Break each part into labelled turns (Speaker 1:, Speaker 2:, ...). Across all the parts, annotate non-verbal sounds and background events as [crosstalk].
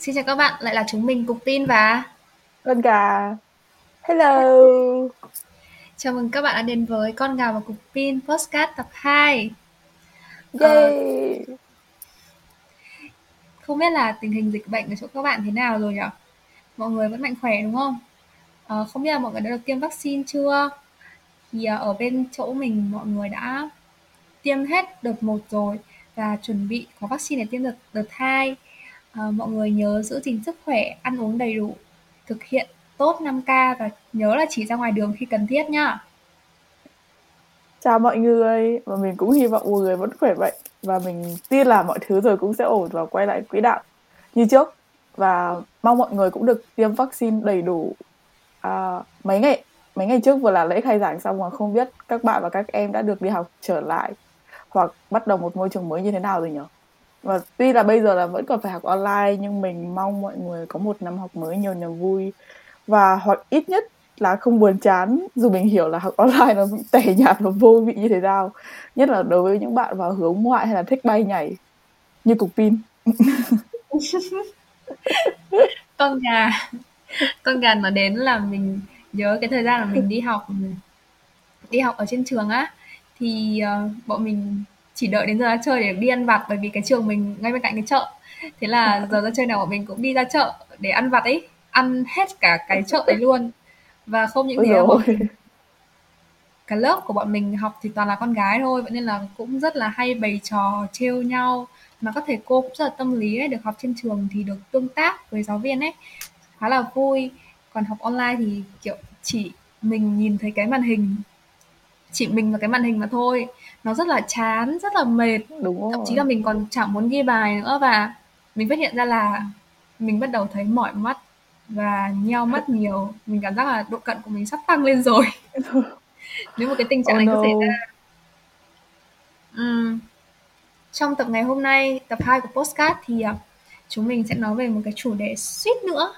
Speaker 1: Xin chào các bạn, lại là chúng mình Cục Tin và
Speaker 2: Con gà. Hello.
Speaker 1: chào mừng các bạn đã đến với Con gà và Cục Pin Postcard tập 2.
Speaker 2: Yay.
Speaker 1: Không biết là tình hình dịch bệnh ở chỗ các bạn thế nào rồi nhỉ? Mọi người vẫn mạnh khỏe đúng không? Ờ, không biết là mọi người đã được tiêm vaccine chưa? Thì ờ, ở bên chỗ mình mọi người đã tiêm hết đợt 1 rồi và chuẩn bị có vaccine để tiêm đợt đợt 2 à, mọi người nhớ giữ gìn sức khỏe, ăn uống đầy đủ, thực hiện tốt 5K và nhớ là chỉ ra ngoài đường khi cần thiết nhá.
Speaker 2: Chào mọi người, và mình cũng hy vọng mọi người vẫn khỏe mạnh và mình tin là mọi thứ rồi cũng sẽ ổn và quay lại quỹ đạo như trước và mong mọi người cũng được tiêm vaccine đầy đủ. À, mấy ngày mấy ngày trước vừa là lễ khai giảng xong mà không biết các bạn và các em đã được đi học trở lại hoặc bắt đầu một môi trường mới như thế nào rồi nhỉ? Và tuy là bây giờ là vẫn còn phải học online nhưng mình mong mọi người có một năm học mới nhiều niềm vui. Và hoặc ít nhất là không buồn chán dù mình hiểu là học [laughs] online nó tẻ nhạt và vô vị như thế nào. Nhất là đối với những bạn vào hướng ngoại hay là thích bay nhảy như cục pin. [laughs]
Speaker 1: Con gà. Con gà nó đến là mình nhớ cái thời gian là mình đi học đi học ở trên trường á. Thì uh, bọn mình chỉ đợi đến giờ ra chơi để đi ăn vặt bởi vì cái trường mình ngay bên cạnh cái chợ. Thế là giờ ra chơi nào bọn mình cũng đi ra chợ để ăn vặt ấy ăn hết cả cái chợ đấy luôn. Và không những thế bọn [laughs] cái lớp của bọn mình học thì toàn là con gái thôi vậy nên là cũng rất là hay bày trò trêu nhau. Mà các thầy cô cũng rất là tâm lý ấy, được học trên trường thì được tương tác với giáo viên ấy. Khá là vui. Còn học online thì kiểu chỉ mình nhìn thấy cái màn hình chỉ mình và cái màn hình mà thôi. Nó rất là chán rất là mệt.
Speaker 2: Đúng rồi.
Speaker 1: thậm chí là mình còn chẳng muốn ghi bài nữa và mình phát hiện ra là mình bắt đầu thấy mỏi mắt và nheo mắt [laughs] nhiều. Mình cảm giác là độ cận của mình sắp tăng lên rồi. [laughs] Nếu một cái tình trạng oh này no. có xảy ra. Uhm. trong tập ngày hôm nay tập 2 của postcard thì uh, chúng mình sẽ nói về một cái chủ đề suýt nữa.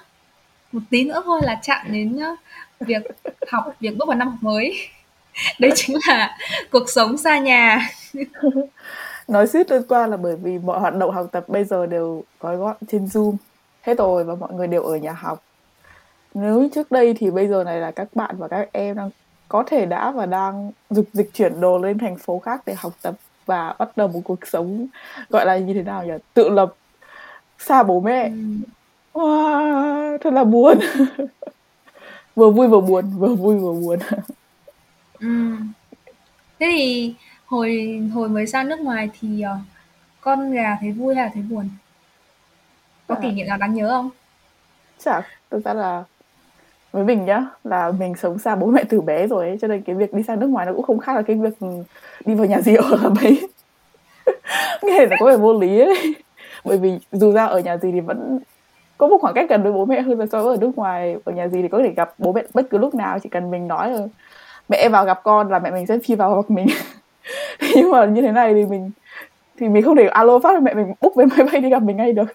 Speaker 1: Một tí nữa thôi là chạm đến uh, việc học việc bước vào năm học mới [laughs] đấy chính là cuộc sống xa nhà. [laughs]
Speaker 2: Nói suýt liên quan là bởi vì mọi hoạt động học tập bây giờ đều gói gọn trên zoom. Hết rồi và mọi người đều ở nhà học. Nếu trước đây thì bây giờ này là các bạn và các em đang có thể đã và đang dục dịch chuyển đồ lên thành phố khác để học tập và bắt đầu một cuộc sống gọi là như thế nào nhỉ? Tự lập xa bố mẹ. Ừ. wow, thật là buồn. [laughs] Vừa vui vừa buồn vừa vui vừa buồn
Speaker 1: ừ. thế thì hồi hồi mới sang nước ngoài thì uh, con gà thấy vui hay là thấy buồn? Có à. kỷ niệm nào đáng nhớ không?
Speaker 2: Chắc thực ra là với mình nhá là mình sống xa bố mẹ từ bé rồi ấy, cho nên cái việc đi sang nước ngoài nó cũng không khác là cái việc đi vào nhà gì ở là [laughs] mấy. [laughs] Nghe là có vẻ vô lý ấy. Bởi vì dù ra ở nhà gì thì vẫn có một khoảng cách gần với bố mẹ hơn là so với ở nước ngoài. Ở nhà gì thì có thể gặp bố mẹ bất cứ lúc nào chỉ cần mình nói là mẹ em vào gặp con là mẹ mình sẽ phi vào gặp mình. [laughs] Nhưng mà như thế này thì mình thì mình không thể alo phát mẹ mình book vé máy bay đi gặp mình ngay được.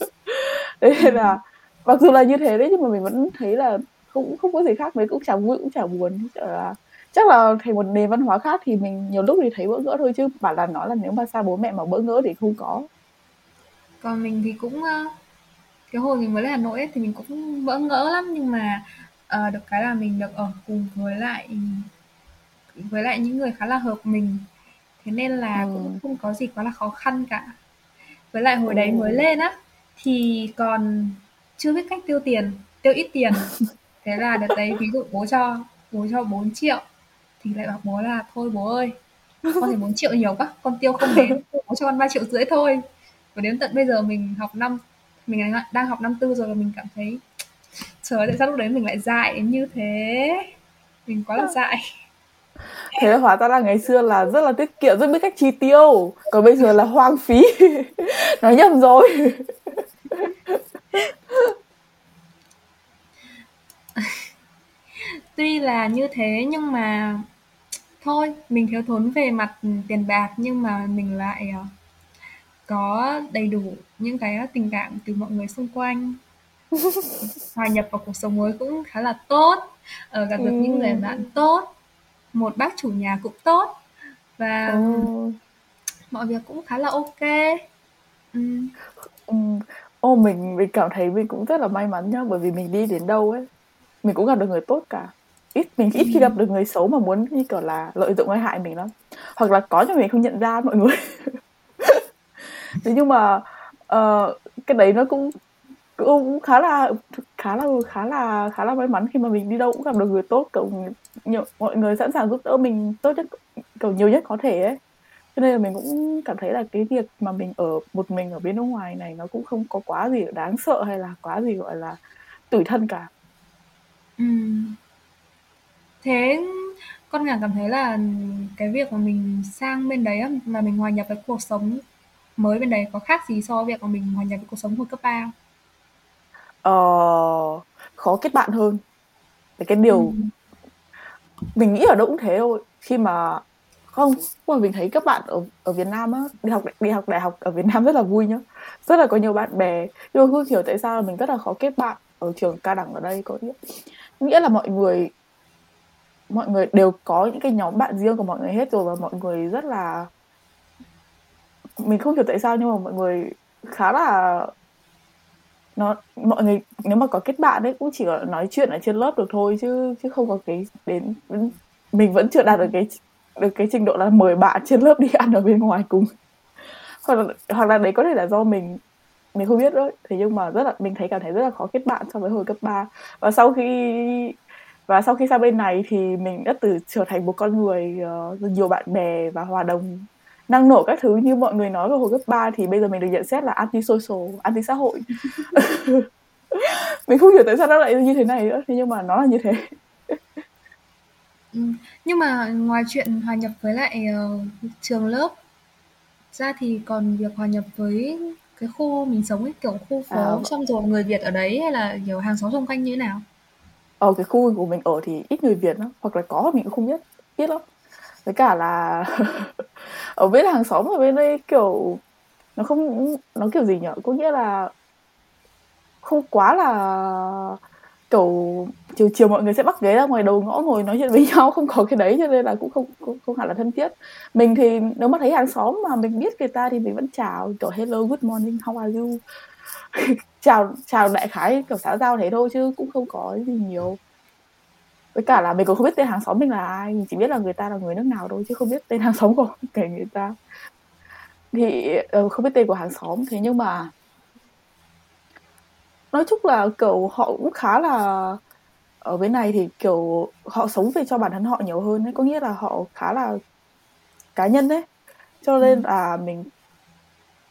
Speaker 2: [laughs] Thế nên là mặc dù là như thế đấy nhưng mà mình vẫn thấy là không không có gì khác mấy cũng chẳng vui cũng chẳng buồn. Chắc là chắc là thành một nền văn hóa khác thì mình nhiều lúc thì thấy bỡ ngỡ thôi chứ bảo là nói là nếu mà xa bố mẹ mà bỡ ngỡ thì không có.
Speaker 1: Còn mình thì cũng ờ, cái hồi mình mới lên Hà Nội ấy, thì mình cũng bỡ ngỡ lắm nhưng mà uh, được cái là mình được ở cùng với lại với lại những người khá là hợp mình thế nên là ừ. cũng không có gì quá là khó khăn cả với lại hồi ừ. đấy mới lên á thì còn chưa biết cách tiêu tiền tiêu ít tiền [laughs] thế là đợt đấy ví dụ bố cho bố cho 4 triệu thì lại bảo bố là thôi bố ơi con thấy 4 triệu nhiều quá con tiêu không đến [laughs] bố cho con 3 triệu rưỡi thôi và đến tận bây giờ mình học năm mình đang học năm tư rồi và mình cảm thấy trời tại sao lúc đấy mình lại dại như thế? Mình quá là dại.
Speaker 2: Thế là hóa ra là ngày xưa là rất là tiết kiệm rất biết cách chi tiêu. Còn bây giờ là hoang phí. [laughs] Nói nhầm rồi. [laughs]
Speaker 1: Tuy là như thế nhưng mà thôi mình thiếu thốn về mặt tiền bạc nhưng mà mình lại ờ, có đầy đủ những cái tình cảm từ mọi người xung quanh [laughs] hòa nhập vào cuộc sống mới cũng khá là tốt ở ờ, gặp được ừ. những người bạn tốt một bác chủ nhà cũng tốt và ừ. mọi việc cũng khá là ok
Speaker 2: ừ. Ừ. ô mình mình cảm thấy mình cũng rất là may mắn nhá bởi vì mình đi đến đâu ấy mình cũng gặp được người tốt cả ít mình ít khi gặp được người xấu mà muốn như kiểu là lợi dụng hay hại mình lắm hoặc là có nhưng mình không nhận ra mọi người [laughs] thế nhưng mà uh, cái đấy nó cũng cũng khá là khá là khá là khá là may mắn khi mà mình đi đâu cũng gặp được người tốt kiểu, nhiều, mọi người sẵn sàng giúp đỡ mình tốt nhất, kiểu, nhiều nhất có thể ấy cho nên là mình cũng cảm thấy là cái việc mà mình ở, một mình ở bên nước ngoài này nó cũng không có quá gì đáng sợ hay là quá gì gọi là tủi thân cả
Speaker 1: ừ. thế con ngà cảm thấy là cái việc mà mình sang bên đấy mà mình hòa nhập với cuộc sống mới bên đấy có khác gì so với việc mà mình hòa nhập với cuộc sống hồi cấp ba không?
Speaker 2: Ờ, khó kết bạn hơn. cái điều ừ. mình nghĩ ở đâu cũng thế thôi. Khi mà không, mà mình thấy các bạn ở ở Việt Nam á, đi học đi học đại học ở Việt Nam rất là vui nhá. Rất là có nhiều bạn bè. Nhưng mà không hiểu tại sao mình rất là khó kết bạn ở trường cao đẳng ở đây có nghĩa, nghĩa là mọi người mọi người đều có những cái nhóm bạn riêng của mọi người hết rồi và mọi người rất là mình không hiểu tại sao nhưng mà mọi người khá là nó mọi người nếu mà có kết bạn ấy cũng chỉ có nói chuyện ở trên lớp được thôi chứ chứ không có cái đến mình vẫn chưa đạt được cái được cái trình độ là mời bạn trên lớp đi ăn ở bên ngoài cùng. Hoặc là hoặc là đấy có thể là do mình mình không biết đấy thế nhưng mà rất là mình thấy cảm thấy rất là khó kết bạn so với hồi cấp 3 và sau khi và sau khi sang bên này thì mình đã từ trở thành một con người uh, nhiều bạn bè và hòa đồng năng nổ các thứ như mọi người nói vào hồi cấp 3 thì bây giờ mình được nhận xét là anti social anti xã hội [laughs] mình không hiểu tại sao nó lại như thế này nữa thế nhưng mà nó là như thế
Speaker 1: ừ. nhưng mà ngoài chuyện hòa nhập với lại uh, trường lớp ra thì còn việc hòa nhập với cái khu mình sống ấy kiểu khu phố à, xong rồi người Việt ở đấy hay là kiểu hàng xóm xung quanh như thế nào?
Speaker 2: Ở cái khu của mình ở thì ít người Việt lắm hoặc là có mình cũng không biết biết lắm với cả là [laughs] ở bên hàng xóm ở bên đây kiểu nó không nó kiểu gì nhở có nghĩa là không quá là kiểu chiều chiều mọi người sẽ bắt ghế ra ngoài đầu ngõ ngồi nói chuyện với [laughs] nhau không có cái đấy cho nên là cũng không không, không hẳn là thân thiết. Mình thì nếu mà thấy hàng xóm mà mình biết người ta thì mình vẫn chào kiểu hello good morning how are you? [laughs] Chào chào đại khái kiểu xã giao thế thôi chứ cũng không có gì nhiều với cả là mình cũng không biết tên hàng xóm mình là ai mình chỉ biết là người ta là người nước nào thôi chứ không biết tên hàng xóm của [laughs] kể người ta thì uh, không biết tên của hàng xóm thế nhưng mà nói chung là kiểu họ cũng khá là ở bên này thì kiểu họ sống về cho bản thân họ nhiều hơn ấy có nghĩa là họ khá là cá nhân đấy cho nên ừ. là mình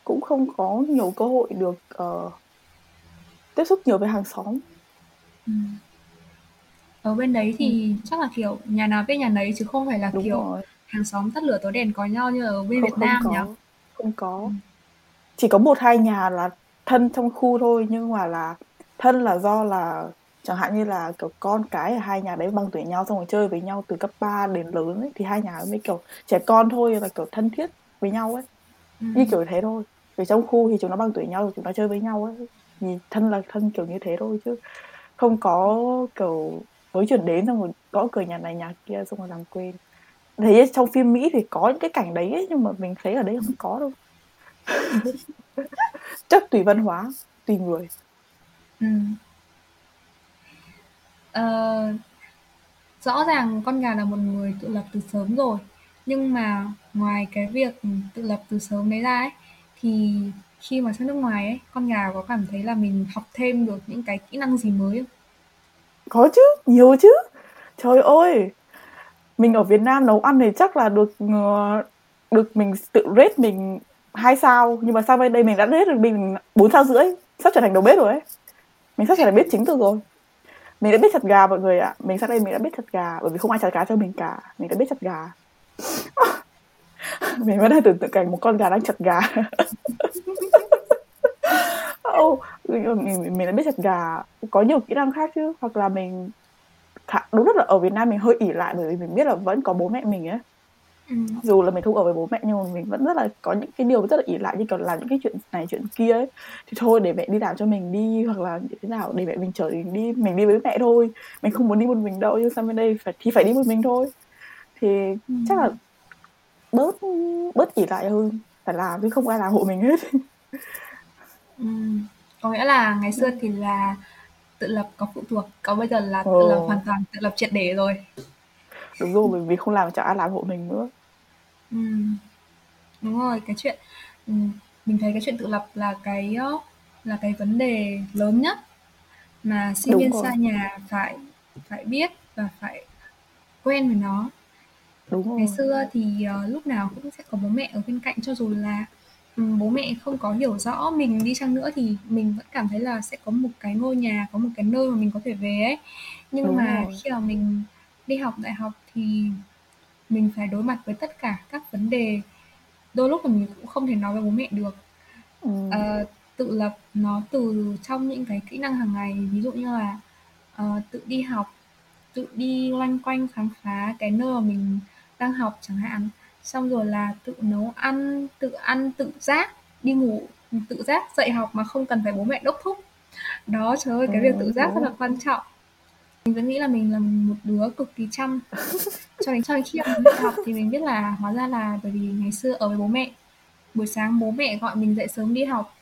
Speaker 2: cũng không có nhiều cơ hội được uh, tiếp xúc nhiều với hàng xóm
Speaker 1: ừ. Ở bên đấy thì ừ. chắc là kiểu nhà nào biết nhà nấy chứ không phải là Đúng kiểu rồi. hàng xóm tắt lửa tối đèn có nhau như ở bên không, Việt Nam
Speaker 2: không
Speaker 1: nhỉ
Speaker 2: không có ừ. chỉ có một hai nhà là thân trong khu thôi nhưng mà là thân là do là chẳng hạn như là kiểu con cái ở hai nhà đấy bằng tuổi nhau xong rồi chơi với nhau từ cấp 3 đến lớn ấy thì hai nhà mới kiểu trẻ con thôi là kiểu thân thiết với nhau ấy ừ. như kiểu thế thôi vì trong khu thì chúng nó bằng tuổi nhau chúng nó chơi với nhau ấy thì thân là thân kiểu như thế thôi chứ không có kiểu mới chuyển đến xong rồi gõ cửa nhà này nhà kia xong rồi làm quên thấy trong phim mỹ thì có những cái cảnh đấy ấy, nhưng mà mình thấy ở đây không có đâu. [laughs] Chắc tùy văn hóa tùy người.
Speaker 1: Ừ. ờ, rõ ràng con gà là một người tự lập từ sớm rồi nhưng mà ngoài cái việc tự lập từ sớm đấy ra ấy thì khi mà sang nước ngoài ấy con gà có cảm thấy là mình học thêm được những cái kỹ năng gì mới không?
Speaker 2: Có chứ, nhiều chứ. Trời ơi, mình ở Việt Nam nấu ăn thì chắc là được ờ, được mình tự rate mình hai sao. Nhưng mà sang bên đây mình đã rate được mình bốn sao rưỡi? Sắp trở thành đầu bếp rồi ấy. Mình sắp trở thành bếp chính từ rồi. Mình đã biết chặt gà mọi người ạ. À. mình sang đây mình đã biết chặt gà, bởi vì không ai chặt gà cho mình cả. Mình đã biết chặt gà. [laughs] Mình vẫn đang tưởng tượng cảnh một con gà đang chặt gà. [laughs] oh, mình, mình đã biết chặt gà có nhiều kỹ năng khác chứ. Hoặc là mình đúng rất là ở Việt Nam mình hơi ỉ lại bởi vì mình biết là vẫn có bố mẹ mình ấy. Ừ. dù là mình không ở với bố mẹ nhưng mà mình vẫn rất là có những cái điều rất là ỉ lại như kiểu làm những cái chuyện này chuyện kia ấy. Thì thôi để mẹ đi làm cho mình đi hoặc là như thế nào để mẹ mình chở mình đi mình đi với mẹ thôi. Mình không muốn đi một mình đâu nhưng sang bên đây phải thì phải đi một mình thôi. Thì ừ. chắc là bớt bớt ỉ lại hơn phải làm chứ không ai làm hộ mình hết [laughs]
Speaker 1: Có nghĩa là ngày xưa thì là tự lập có phụ thuộc, còn bây giờ là tự lập
Speaker 2: Ồ.
Speaker 1: hoàn toàn tự lập triệt để rồi.
Speaker 2: Đúng rồi, bởi vì không làm cho ai làm hộ mình nữa.
Speaker 1: Ừm. Đúng rồi, cái chuyện ừm, mình thấy cái chuyện tự lập là cái là cái vấn đề lớn nhất mà sinh
Speaker 2: Đúng
Speaker 1: viên
Speaker 2: rồi.
Speaker 1: xa nhà phải phải biết và phải quen với nó.
Speaker 2: Đúng
Speaker 1: Ngày
Speaker 2: rồi.
Speaker 1: xưa thì, ờ, lúc nào cũng sẽ có bố mẹ ở bên cạnh cho dù là, bố mẹ không có hiểu rõ mình đi chăng nữa thì mình vẫn cảm thấy là sẽ có một cái ngôi nhà, có một cái nơi mà mình có thể về ấy. Nhưng
Speaker 2: Đúng
Speaker 1: mà
Speaker 2: rồi.
Speaker 1: khi mà mình đi học đại học thì mình phải đối mặt với tất cả các vấn đề, đôi lúc là mình cũng không thể nói với bố mẹ được.
Speaker 2: Ừm.
Speaker 1: Ờ, tự lập nó từ trong những cái kỹ năng hàng ngày, ví dụ như là, ờ, tự đi học, tự đi loanh quanh khám phá cái nơi mà mình đang học chẳng hạn, xong rồi là tự nấu ăn, tự ăn tự giác, đi ngủ tự giác, dậy học mà không cần phải bố mẹ đốc thúc. Đó, trời ơi, cái việc tự giác rất là quan trọng. Mình vẫn nghĩ là mình là một đứa cực kỳ chăm. Cho [laughs] đến cho đến khi mình học thì mình biết là hóa ra là bởi vì ngày xưa ở với bố mẹ, buổi sáng bố mẹ gọi mình dậy sớm đi học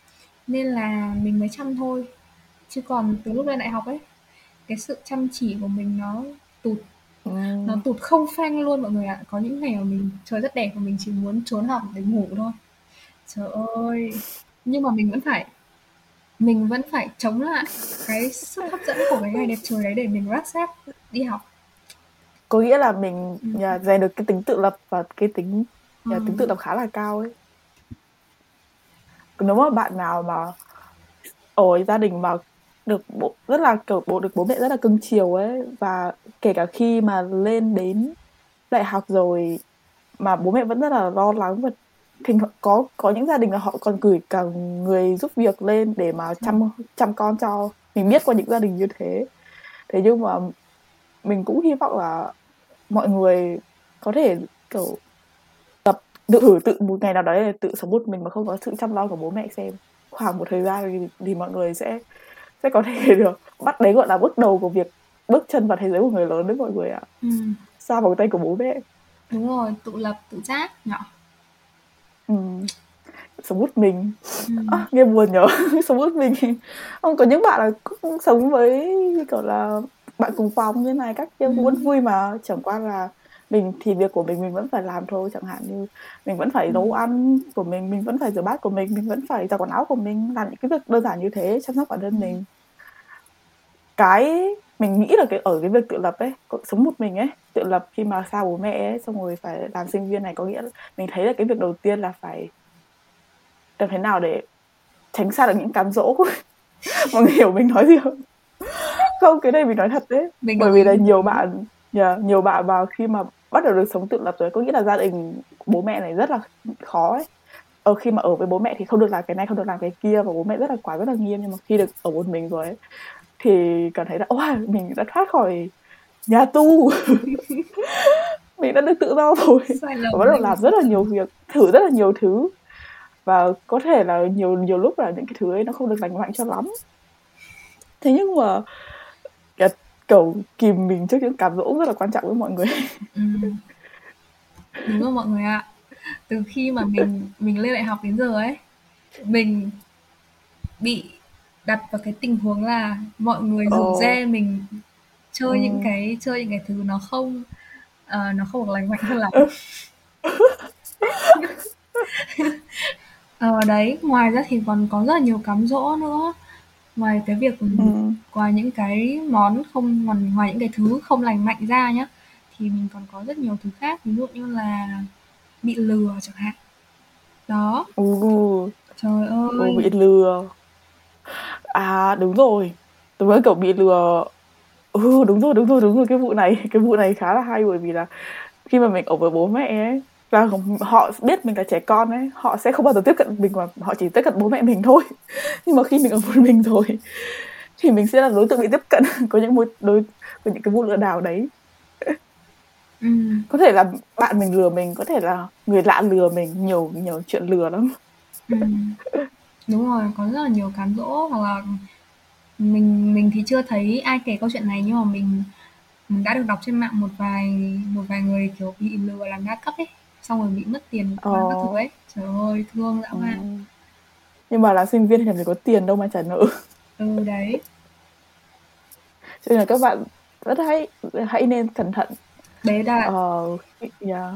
Speaker 1: nên là mình mới chăm thôi. Chứ còn từ lúc lên đại học ấy, cái sự chăm chỉ của mình nó tụt nó
Speaker 2: Ừm.
Speaker 1: tụt không phanh luôn mọi người ạ. Có những ngày mà mình trời rất đẹp và mình chỉ muốn trốn học để ngủ thôi. Trời ơi! Nhưng mà mình vẫn phải mình vẫn phải chống lại cái sức hấp dẫn của cái ngày đẹp trời đấy để mình vác xác đi học.
Speaker 2: Có nghĩa là mình yeah, rèn được cái tính tự lập và cái tính yeah, tính tự lập khá là cao ấy. Nếu mà bạn nào mà ở gia đình mà được bố rất là, kiểu, bố được bố mẹ rất là cưng chiều ấy, và kể cả khi mà lên đến đại học rồi mà bố mẹ vẫn rất là lo lắng và thỉnh có có những gia đình là họ còn gửi cả người giúp việc lên để mà chăm chăm con cho. Mình biết qua những gia đình như thế. Thế nhưng mà mình cũng hy vọng là mọi người có thể, kiểu, tập tự thử tự một ngày nào đấy là tự sống một mình mà không có sự chăm lo của bố mẹ xem. Khoảng một thời gian thì thì mọi người sẽ sẽ có thể [laughs] được bắt đấy, gọi là, bước đầu của việc bước chân vào thế giới của người lớn đấy mọi người ạ.
Speaker 1: Ừm.
Speaker 2: Xa vòng tay của bố mẹ.
Speaker 1: Đúng rồi, tự lập, tự giác nhỉ?
Speaker 2: Ừm. Sống một mình.
Speaker 1: Ừm.
Speaker 2: Ơ, nghe buồn nhỉ? [laughs] Sống một mình. Không, có những bạn là cũng sống với, kiểu là, bạn cùng phòng như này các kiểu cũng vẫn vui mà, chẳng qua là mình thì việc của mình mình vẫn phải làm thôi. Chẳng hạn như mình vẫn phải nấu
Speaker 1: Ừm.
Speaker 2: ăn của mình, mình vẫn phải rửa bát của mình, mình vẫn phải giặt quần áo của mình, làm những cái việc đơn giản như thế, chăm sóc bản thân
Speaker 1: Ừm.
Speaker 2: mình. Cái mình nghĩ là cái ở cái việc tự lập ấy, sống một mình ấy, tự lập khi mà xa bố mẹ ấy, xong rồi phải làm sinh viên này, có nghĩa là mình thấy là cái việc đầu tiên là phải làm thế nào để tránh xa được những cám dỗ. [laughs] Mọi người hiểu mình nói gì không? Không, cái này mình nói thật đấy.
Speaker 1: Mình
Speaker 2: Bởi vì là nhiều bạn yeah, nhiều bạn mà khi mà bắt đầu được sống tự lập rồi, có nghĩa là gia đình bố mẹ này rất là khó ấy. Ờ, khi mà ở với bố mẹ thì không được làm cái này, không được làm cái kia và bố mẹ rất là quản rất là nghiêm, nhưng mà khi được ở một mình rồi ấy, thì cảm thấy là "Oa, mình đã thoát khỏi nhà tù." [laughs] Mình đã được tự do rồi và bắt đầu làm rất là nhiều việc, thử rất là nhiều thứ. Và có thể là nhiều nhiều lúc là những cái thứ ấy nó không được lành mạnh cho lắm. Thế nhưng mà, kiểu, kìm mình trước những cám dỗ rất là quan trọng với mọi người.
Speaker 1: Ừm. Đúng rồi mọi người ạ. Từ khi mà mình mình lên đại học đến giờ ấy, mình bị đặt vào cái tình huống là mọi người rủ rê mình chơi những
Speaker 2: Ừm.
Speaker 1: cái chơi những cái thứ nó không, ờ, nó không được lành mạnh lắm.
Speaker 2: Ơ. [laughs]
Speaker 1: Ờ, đấy, ngoài ra thì còn có rất là nhiều cám dỗ nữa. Ngoài cái việc ừm, ngoài những cái món không ngoài ngoài những cái thứ không lành mạnh ra nhá, thì mình còn có rất nhiều thứ khác, ví dụ như là bị lừa chẳng hạn. Đó.
Speaker 2: Ừ.
Speaker 1: Trời
Speaker 2: bị
Speaker 1: ơi!
Speaker 2: lừa. À, đúng rồi. Đúng là, kiểu, bị lừa ừ, đúng rồi, đúng rồi, đúng rồi, cái vụ này cái vụ này khá là hay bởi vì là khi mà mình ở với bố mẹ ấy, và họ biết mình là trẻ con ấy, họ sẽ không bao giờ tiếp cận mình mà họ chỉ tiếp cận bố mẹ mình thôi. [laughs] Nhưng mà khi mình ở một mình rồi thì mình sẽ là đối tượng bị tiếp cận, [laughs] có những mối đối có những cái vụ lừa đảo đấy.
Speaker 1: Ừm.
Speaker 2: Có thể là bạn mình lừa mình, có thể là người lạ lừa mình, nhiều nhiều chuyện lừa lắm.
Speaker 1: Ừm. Đúng rồi, có rất là nhiều cám dỗ hoặc là mình mình thì chưa thấy ai kể câu chuyện này nhưng mà mình mình đã được đọc trên mạng một vài một vài người, kiểu, bị lừa làm đa cấp ấy, xong rồi bị mất tiền
Speaker 2: Ờ.
Speaker 1: các thứ ấy. Trời ơi, thương dã man.
Speaker 2: Ừm. nhưng mà là sinh viên thì gì có tiền đâu mà trả nợ
Speaker 1: ừ đấy
Speaker 2: cho nên là các bạn rất hãy hãy nên cẩn thận
Speaker 1: đấy là
Speaker 2: uh, yeah.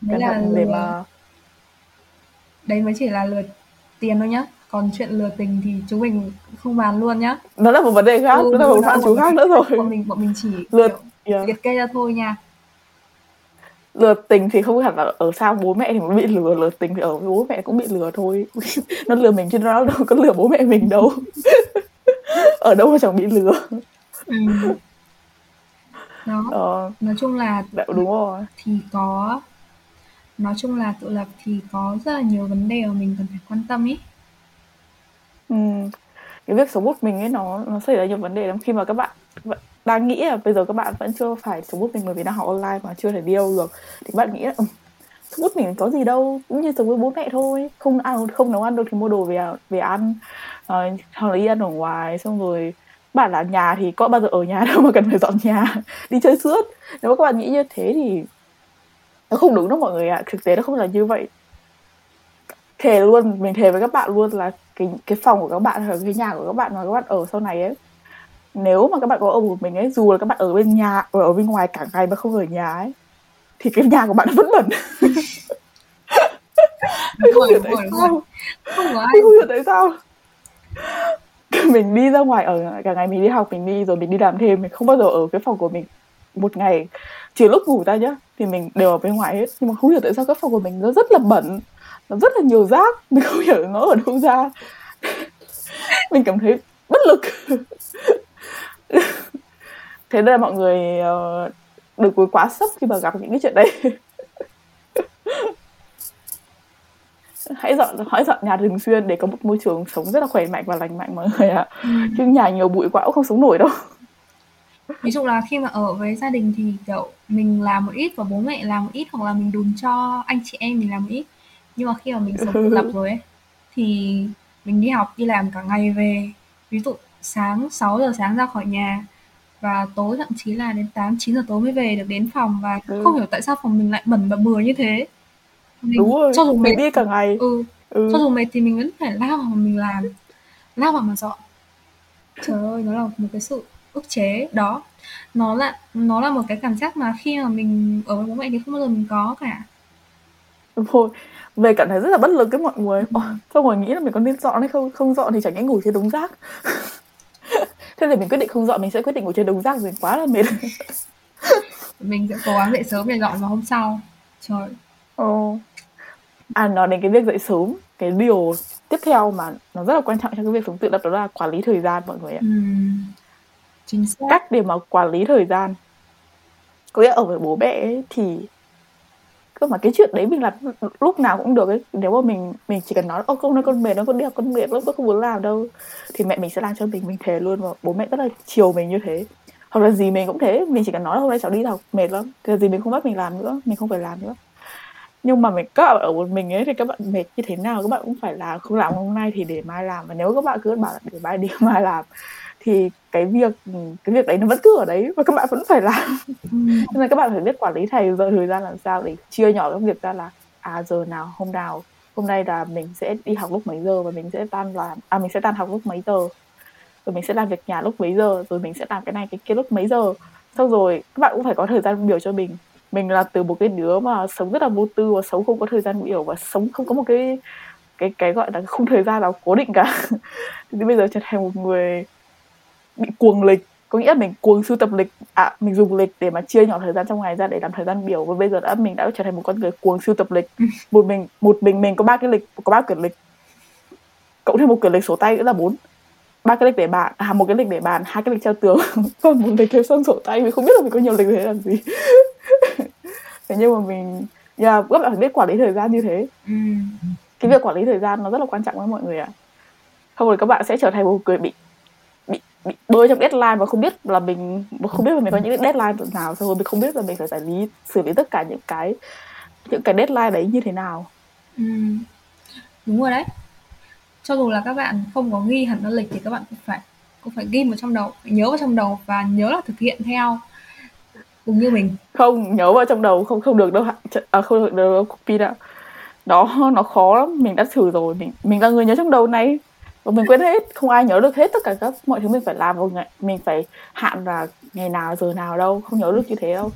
Speaker 1: đấy
Speaker 2: cẩn
Speaker 1: là
Speaker 2: thận để mà
Speaker 1: đấy mới chỉ là lừa tiền thôi nhá còn chuyện lừa tình thì chúng mình không bàn luôn nhá
Speaker 2: nó là một vấn đề khác
Speaker 1: Ừ,
Speaker 2: nó là một phạm chú khác nữa rồi
Speaker 1: bọn mình bọn mình chỉ
Speaker 2: lừa
Speaker 1: kiểu
Speaker 2: yeah.
Speaker 1: liệt kê ra thôi nha
Speaker 2: lừa tình thì không hẳn là ở xa bố mẹ thì mới bị lừa lừa tình thì ở bố mẹ cũng bị lừa thôi. [laughs] Nó lừa mình chứ nó đâu có lừa bố mẹ mình đâu. [laughs] Ở đâu mà chẳng bị lừa.
Speaker 1: Ừ. đó.
Speaker 2: Ờ,
Speaker 1: nói chung là
Speaker 2: dạ, đúng rồi.
Speaker 1: thì có nói chung là tự lập thì có rất là nhiều vấn đề mà mình cần phải quan tâm ý.
Speaker 2: Ừ. cái việc sống một mình ấy nó nó xảy ra nhiều vấn đề lắm. Khi mà các bạn vẫn đang nghĩ là bây giờ các bạn vẫn chưa phải sống một mình bởi vì đang học online mà chưa thể đi đâu được. Thì các bạn nghĩ là ừ, sống một mình có gì đâu cũng như sống với bố mẹ thôi. Không ăn không nấu ăn được thì mua đồ về về ăn. Ờ, hoặc là đi ăn ở ngoài xong rồi bạn là nhà thì có bao giờ ở nhà [laughs] đâu mà cần phải dọn nhà đi chơi suốt. Nếu mà các bạn nghĩ như thế thì nó không đúng đâu mọi người ạ. Thực tế nó không là như vậy. Thề luôn mình thề với các bạn luôn là cái cái phòng của các bạn hoặc cái nhà của các bạn mà các bạn ở sau này ấy nếu mà các bạn có ở một mình ấy dù là các bạn ở bên nhà ở, ở bên ngoài cả ngày mà không ở nhà ấy thì cái nhà của bạn vẫn bẩn. [laughs]
Speaker 1: Rồi
Speaker 2: hiểu tại sao
Speaker 1: không có ai.
Speaker 2: Mình không hiểu tại sao. [laughs] Mình đi ra ngoài ở cả ngày mình đi học mình đi rồi mình đi làm thêm mình không bao giờ ở cái phòng của mình một ngày. Trừ lúc ngủ ra nhá thì mình đều ở bên ngoài hết. Nhưng mà không hiểu tại sao cái phòng của mình nó rất là bẩn nó rất là nhiều rác. [laughs] Mình không hiểu nó ở đâu ra. Mình cảm thấy bất lực [laughs] thế nên là mọi người uh, đừng có quá sốc khi mà gặp những cái chuyện đấy. [laughs] Hãy dọn hãy dọn nhà thường xuyên để có một môi trường sống rất là khỏe mạnh và lành mạnh mọi người ạ.
Speaker 1: Ừ.
Speaker 2: chứ nhà nhiều bụi quá cũng không sống nổi đâu. [laughs]
Speaker 1: Ví dụ là khi mà ở với gia đình thì kiểu mình làm một ít và bố mẹ làm một ít hoặc là mình đùn cho anh chị em mình làm một ít. Nhưng mà khi mà mình sống tự lập rồi ấy thì mình đi học đi làm cả ngày về. Ví dụ sáng 6 giờ sáng ra khỏi nhà và tối thậm chí là đến 8 9 giờ tối mới về được đến phòng và
Speaker 2: Ừ.
Speaker 1: không hiểu tại sao phòng mình lại bẩn và bừa như thế. Mình,
Speaker 2: đúng rồi
Speaker 1: cho dù
Speaker 2: mình
Speaker 1: mệt
Speaker 2: đi cả ngày
Speaker 1: ừ,
Speaker 2: ừ.
Speaker 1: cho dù mệt thì mình vẫn phải lao vào mà mình làm, lao vào mà dọn. Trời ơi, nó là một cái sự ức chế đó. Nó là nó là một cái cảm giác mà khi mà mình ở với bố mẹ thì không bao giờ mình có cả.
Speaker 2: đúng rồi về cảm thấy rất là bất lực cái mọi người Ồ, xong rồi nghĩ là mình có nên dọn hay không không dọn thì chẳng nhẽ ngủ trên đống rác thế thì mình quyết định không dọn mình sẽ quyết định ngủ trên đống rác rồi quá là mệt [laughs]
Speaker 1: Mình sẽ cố gắng dậy sớm để dọn vào hôm sau. Trời.
Speaker 2: Ồ. À nói đến cái việc dậy sớm Cái điều tiếp theo mà nó rất là quan trọng trong cái việc sống tự lập đó là quản lý thời gian mọi người ạ
Speaker 1: Ừm. Chính xác.
Speaker 2: Cách để mà quản lý thời gian Có nghĩa ở với bố mẹ ấy, thì cơ mà cái chuyện đấy mình làm lúc nào cũng được ấy. Nếu mà mình mình chỉ cần nói, ô, con ơi, con mệt nó con đi học, con mệt lắm, con không muốn làm đâu. Thì mẹ mình sẽ làm cho mình mình thề luôn và bố mẹ rất là chiều mình như thế. Hoặc là gì mình cũng thế, mình chỉ cần nói là hôm nay cháu đi học, mệt lắm. Thì gì mình không bắt mình làm nữa, mình không phải làm nữa. Nhưng mà mình, các bạn ở một mình ấy thì các bạn mệt như thế nào, các bạn cũng phải làm không làm hôm nay thì để mai làm. Và nếu các bạn cứ bảo là để mai đi, [laughs] mai làm thì cái việc cái việc đấy nó vẫn cứ ở đấy và các bạn vẫn phải làm.
Speaker 1: Ừm.
Speaker 2: nên là các bạn phải biết quản lý thời giờ thời gian làm sao để chia nhỏ các việc ra là à giờ nào hôm nào hôm nay là mình sẽ đi học lúc mấy giờ và mình sẽ tan làm à mình sẽ tan học lúc mấy giờ. Rồi mình sẽ làm việc nhà lúc mấy giờ rồi mình sẽ làm cái này cái kia lúc mấy giờ. Xong rồi các bạn cũng phải có thời gian biểu cho mình. Mình là từ một cái đứa mà sống rất là vô tư và sống không có thời gian biểu và sống không có một cái cái cái gọi là khung thời gian nào cố định cả. [laughs] Thì bây giờ trở thành một người bị cuồng lịch. Có nghĩa là mình cuồng sưu tập lịch à mình dùng lịch để mà chia nhỏ thời gian trong ngày ra để làm thời gian biểu. Và bây giờ đã mình đã trở thành một con người cuồng sưu tập lịch. [laughs] Một mình một mình mình có ba cái lịch có ba quyển lịch. Cộng thêm một quyển lịch sổ tay nữa là bốn. Ba cái lịch để bàn à một cái lịch để bàn hai cái lịch treo tường. [laughs] Còn một lịch theo sang sổ tay mình không biết là mình có nhiều lịch thế làm gì. [laughs] Thế nhưng mà mình yeah, các bạn phải biết quản lý thời gian như thế.
Speaker 1: Ừm.
Speaker 2: cái việc quản lý thời gian nó rất là quan trọng với mọi người ạ. Không rồi các bạn sẽ trở thành một người bị bị bơi trong deadline và không biết là mình không biết là mình có những cái deadline nào xong rồi mình không biết là mình phải xử lý xử lý tất cả những cái những cái deadline đấy như thế nào
Speaker 1: Ừm. Đúng rồi đấy. Cho dù là các bạn không có ghi hẳn ra lịch thì các bạn cũng phải cũng phải ghi vào trong đầu, phải nhớ vào trong đầu và nhớ là thực hiện theo. Đừng như mình.
Speaker 2: không nhớ vào trong đầu không không được đâu à, không được đâu copy đâu đó nó khó lắm mình đã thử rồi mình mình là người nhớ trong đầu này và mình quên hết không ai nhớ được hết tất cả các mọi thứ mình phải làm. Vào ngày mình phải hạn là ngày nào giờ nào đâu không nhớ được như thế đâu.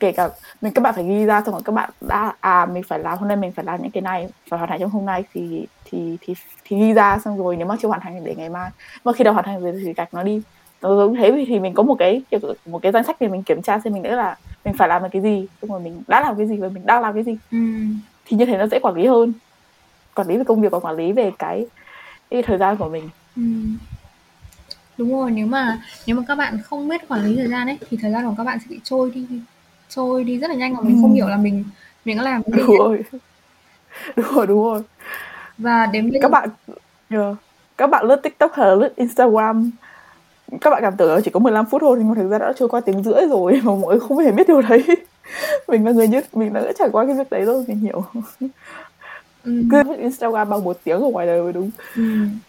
Speaker 2: Kể cả mình các bạn phải ghi ra xong rồi các bạn đã à mình phải làm hôm nay mình phải làm những cái này phải hoàn thành trong hôm nay thì thì thì thì ghi ra xong rồi nếu mà chưa hoàn thành để ngày mai. Mà khi nào hoàn thành rồi thì gạch nó đi. Giống thế thì mình có một cái một cái danh sách để mình kiểm tra xem mình nữa là mình phải làm cái gì xong rồi mình đã làm cái gì và mình đang làm cái gì.
Speaker 1: Ừ.
Speaker 2: thì như thế nó dễ quản lý hơn. Quản lý về công việc và quản lý về cái, cái thời gian của mình
Speaker 1: ừ. đúng rồi nếu mà nếu mà các bạn không biết quản lý thời gian ấy thì thời gian của các bạn sẽ bị trôi đi trôi đi rất là nhanh mà mình ừ. không hiểu là mình mình đã làm cái gì
Speaker 2: đúng rồi [laughs] đúng rồi đúng rồi
Speaker 1: và đến
Speaker 2: bây các bạn yeah. các bạn lướt tiktok hay là lướt instagram các bạn cảm tưởng là chỉ có 15 phút thôi nhưng mà thực ra đã trôi qua tiếng rưỡi rồi mà mọi người không hề biết điều đấy [laughs] mình là người nhất mình đã trải qua cái việc đấy rồi mình hiểu ừ. cứ Instagram bằng một tiếng ở ngoài đời mới đúng. Ừ.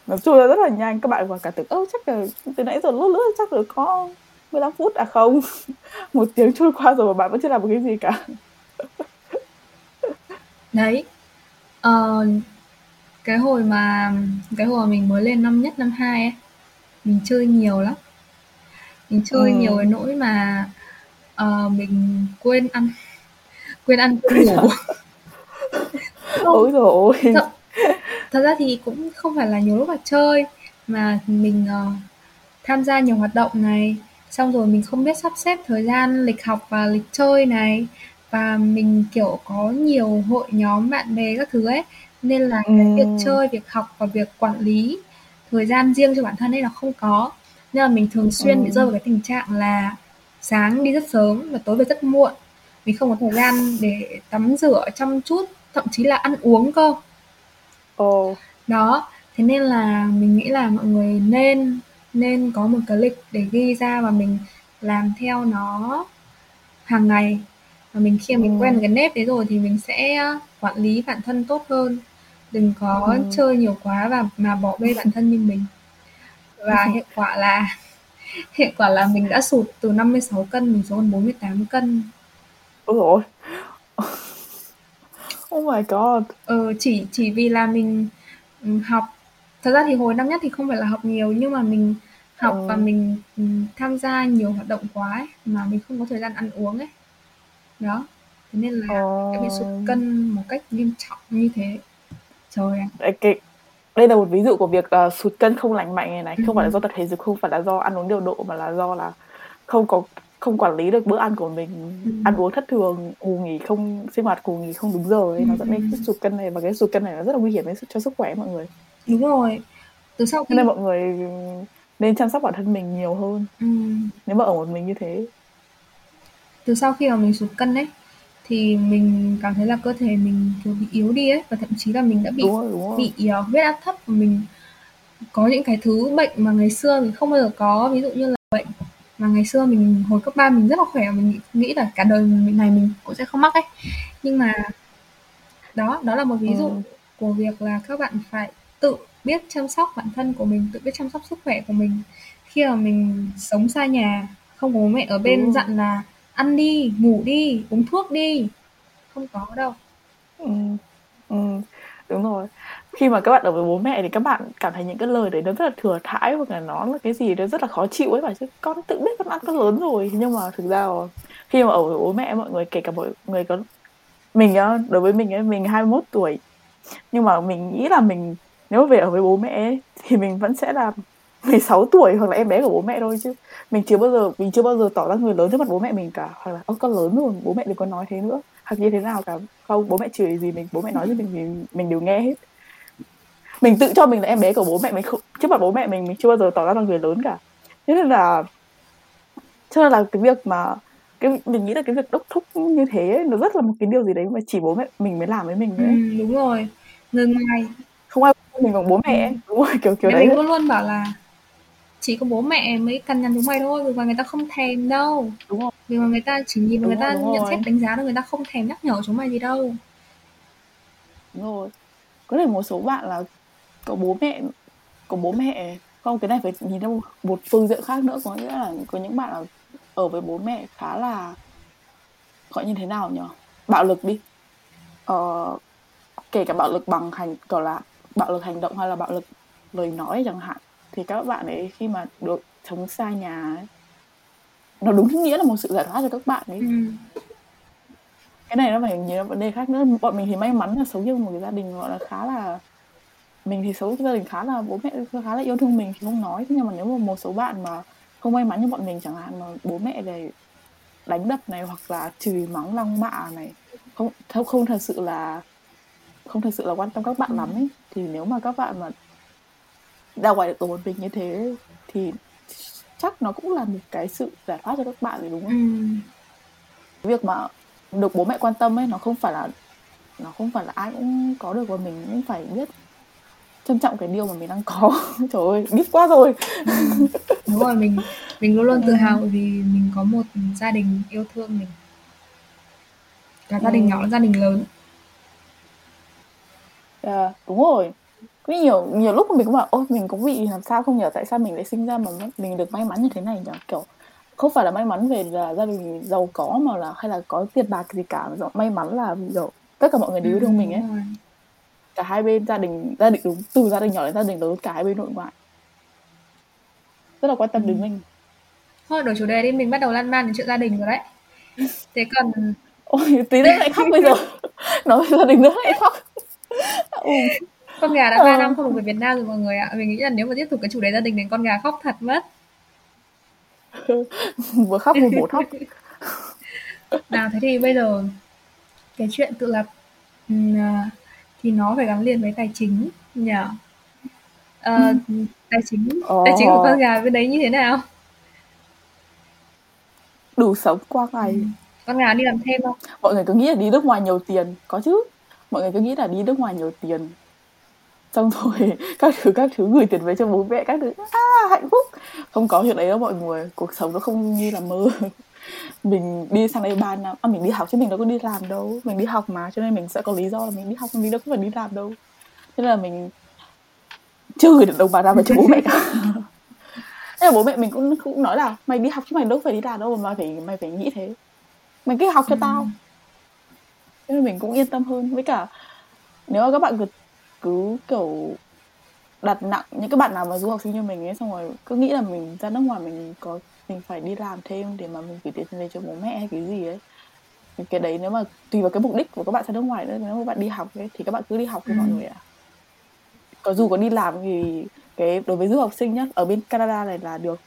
Speaker 2: nó trôi ra rất là nhanh các bạn còn cả tưởng ơ chắc là từ nãy giờ lướt lướt chắc là có 15 phút à không? [laughs] Một tiếng trôi qua rồi mà bạn vẫn chưa làm được cái gì cả. [laughs]
Speaker 1: Đấy. Ờ, cái hồi mà cái hồi mà mình mới lên năm nhất năm hai ấy mình chơi nhiều lắm. Mình chơi ừ. nhiều đến nỗi mà uh, mình quên ăn quên ăn quên ngủ [laughs]
Speaker 2: ôi rồi.
Speaker 1: Thật, thật ra thì cũng không phải là nhiều lúc mà chơi mà mình uh, tham gia nhiều hoạt động này xong rồi mình không biết sắp xếp thời gian lịch học và lịch chơi này và mình kiểu có nhiều hội nhóm bạn bè các thứ ấy nên là cái việc chơi việc học và việc quản lý thời gian riêng cho bản thân ấy là không có. Nên là mình thường xuyên bị rơi vào cái tình trạng là sáng đi rất sớm và tối về rất muộn. Mình không có thời gian để tắm rửa chăm chút thậm chí là ăn uống cơ
Speaker 2: ồ
Speaker 1: đó thế nên là mình nghĩ là mọi người nên nên có một cái lịch để ghi ra và mình làm theo nó hàng ngày và mình khi mình ừ. quen cái nếp đấy rồi thì mình sẽ quản lý bản thân tốt hơn đừng có ừ. chơi nhiều quá và mà bỏ bê bản thân như mình và ừ. [laughs] hiệu quả là [laughs] hiệu quả là mình đã sụt từ 56 cân mình xuống còn 48 cân
Speaker 2: ôi rồi oh my god.
Speaker 1: Ờ, chỉ chỉ vì là mình ừ, học. Thật ra thì hồi năm nhất thì không phải là học nhiều nhưng mà mình học ừ. và mình ừ, tham gia nhiều hoạt động quá ấy, mà mình không có thời gian ăn uống ấy. Đó. Thế nên là ờ... bị sụt cân một cách nghiêm trọng như thế. Trời
Speaker 2: ạ. Cái đây là một ví dụ của việc uh, sụt cân không lành mạnh này này. Không phải là do tập thể dục không phải là do ăn uống điều độ mà là do là không có không quản lý được bữa ăn của mình. Ừ. ăn uống thất thường ngủ nghỉ không sinh hoạt ngủ nghỉ không đúng giờ ấy nó dẫn đến cái sụt cân này và cái sụt cân này nó rất là nguy hiểm cho sức khỏe mọi người.
Speaker 1: Đúng rồi. Từ sau
Speaker 2: khi... nên mọi người nên chăm sóc bản thân mình nhiều hơn. Ừ. nếu mà ở một mình như thế.
Speaker 1: Từ sau khi mà mình sụt cân đấy thì mình cảm thấy là cơ thể mình kiểu bị yếu đi ấy và thậm chí là mình đã bị
Speaker 2: đúng rồi, đúng rồi.
Speaker 1: bị uh, huyết áp thấp và mình có những cái thứ bệnh mà ngày xưa mình không bao giờ có. Ví dụ như là bệnh mà ngày xưa mình hồi cấp 3 mình rất là khỏe mình nghĩ, nghĩ là cả đời mình này mình cũng sẽ không mắc ấy nhưng mà đó đó là một ví dụ ừ. của việc là các bạn phải tự biết chăm sóc bản thân của mình tự biết chăm sóc sức khỏe của mình khi mà mình sống xa nhà không có bố mẹ ở bên ừ. dặn là ăn đi ngủ đi uống thuốc đi không có đâu
Speaker 2: ừ. Ừ. đúng rồi khi mà các bạn ở với bố mẹ thì các bạn cảm thấy những cái lời đấy nó rất là thừa thãi hoặc là nó là cái gì đó rất là khó chịu ấy mà chứ con tự biết con ăn con lớn rồi. Nhưng mà thực ra khi mà ở với bố mẹ mọi người kể cả mọi người có mình á đối với mình ấy mình 21 tuổi nhưng mà mình nghĩ là mình nếu về ở với bố mẹ ấy, thì mình vẫn sẽ là 16 tuổi hoặc là em bé của bố mẹ thôi chứ. Mình chưa bao giờ mình chưa bao giờ tỏ ra người lớn trước mặt bố mẹ mình cả. Hoặc là ông con lớn rồi bố mẹ đừng có nói thế nữa. Hoặc như thế nào cả. Không bố mẹ chửi gì mình bố mẹ nói gì mình mình, mình đều nghe hết mình tự cho mình là em bé của bố mẹ mình không trước mặt bố mẹ mình mình chưa bao giờ tỏ ra là người lớn cả. Thế nên là cho nên là cái việc mà cái mình nghĩ là cái việc đốc thúc như thế ấy, nó rất là một cái điều gì đấy mà chỉ bố mẹ mình mới làm với mình đấy
Speaker 1: ừ, đúng rồi. Người ngoài
Speaker 2: không ai mình bằng bố mẹ ừ. đúng rồi kiểu kiểu
Speaker 1: mẹ
Speaker 2: đấy.
Speaker 1: mình luôn luôn bảo là chỉ có bố mẹ mới cằn nhằn chúng mày thôi vì mà người ta không thèm đâu.
Speaker 2: Đúng rồi.
Speaker 1: Vì mà người ta chỉ nhìn và người ta nhận xét đánh giá là người ta không thèm nhắc nhở chúng mày gì đâu.
Speaker 2: Đúng rồi. Có thể một số bạn là có bố mẹ có bố mẹ. Không cái này phải nhìn theo một phương diện khác nữa. Có nghĩa là có những bạn ở với bố mẹ khá là gọi như thế nào nhỉ? Bạo lực đi. Ờ, kể cả bạo lực bằng hành gọi là bạo lực hành động hay là bạo lực lời nói chẳng hạn thì các bạn ấy khi mà được sống xa nhà ấy, nó đúng nghĩa là một sự giải thoát cho các bạn ấy.
Speaker 1: Ừ.
Speaker 2: cái này nó phải nhiều vấn đề khác nữa. Bọn mình thì may mắn là sống trong một cái gia đình gọi là khá là mình thì sống gia đình khá là bố mẹ khá là yêu thương mình thì không nói thế nhưng mà nếu mà một số bạn mà không may mắn như bọn mình chẳng hạn mà bố mẹ này đánh đập này hoặc là chửi mắng lăng mạ này không không không thật sự là không thật sự là quan tâm các bạn lắm ấy thì nếu mà các bạn mà ra ngoài được ở một mình như thế thì chắc nó cũng là một cái sự giải thoát cho các bạn rồi đúng không? Ừ. Việc mà được bố mẹ quan tâm ấy nó không phải là nó không phải là ai cũng có được và mình cũng phải biết trân trọng cái điều mà mình đang có. [laughs] Trời ơi biết quá rồi.
Speaker 1: Ừ. [laughs] đúng rồi mình mình luôn luôn tự hào vì mình có một gia đình yêu thương mình. Cả gia đình ừ. nhỏ gia đình lớn.
Speaker 2: Yeah, đúng rồi. Có nhiều nhiều lúc mình cũng bảo ôi mình cũng bị làm sao không nhờ tại sao mình lại sinh ra mà mình được may mắn như thế này nhỉ? Kiểu không phải là may mắn về là gia đình giàu có mà là hay là có tiền bạc gì cả may mắn là kiểu tất cả mọi người đều yêu thương mình ấy cả hai bên gia đình gia đình đúng từ gia đình nhỏ đến gia đình lớn cả hai bên nội ngoại. Rất là quan tâm đến mình.
Speaker 1: Thôi đổi chủ đề đi mình bắt đầu lan man đến chuyện gia đình rồi đấy. Thế còn
Speaker 2: ôi tí nữa lại khóc bây giờ. [laughs] Nói gia đình nữa lại khóc.
Speaker 1: Ừ. con gà đã ba ờ. năm không được về Việt Nam rồi mọi người ạ. Mình nghĩ là nếu mà tiếp tục cái chủ đề gia đình này con gà khóc thật mất. [laughs]
Speaker 2: Vừa khóc vừa bổ thóc. [laughs]
Speaker 1: Nào thế thì bây giờ cái chuyện tự lập thì nó phải gắn liền với tài chính nhỉ? Ờ, tài chính oh. tài chính của con gà bên đấy như thế nào?
Speaker 2: Đủ sống qua ngày. Ừ.
Speaker 1: con gà đi làm thêm không?
Speaker 2: Mọi người cứ nghĩ là đi nước ngoài nhiều tiền. Có chứ. Mọi người cứ nghĩ là đi nước ngoài nhiều tiền. Xong [laughs] rồi các thứ các thứ gửi tiền về cho bố mẹ các thứ. À, hạnh phúc. Không có chuyện đấy đâu mọi người. Cuộc sống nó không như là mơ [laughs] mình đi sang đây ba năm. À, mình đi học chứ mình đâu có đi làm đâu. Mình đi học mà cho nên mình sẽ có lý do là mình đi học mình đâu có phải đi làm đâu. Thế là mình chưa gửi được đồng bạc nào về cho bố mẹ cả. [laughs] Thế là bố mẹ mình cũng cũng nói là mày đi học chứ mày đâu phải đi làm đâu mà phải mày phải nghĩ thế. Mày cứ học cho tao. Thế nên mình cũng yên tâm hơn. Với cả nếu mà các bạn cứ cứ kiểu đặt nặng những cái bạn nào mà du học sinh như mình ấy xong rồi cứ nghĩ là mình ra nước ngoài mình có mình phải đi làm thêm để mà mình gửi tiền về cho bố mẹ hay cái gì ấy cái đấy nếu mà tùy vào cái mục đích của các bạn sang nước ngoài nữa nếu mà bạn đi học ấy thì các bạn cứ đi học với ừ. mọi người ạ à. có dù có đi làm thì cái đối với du học sinh nhá ở bên Canada này là được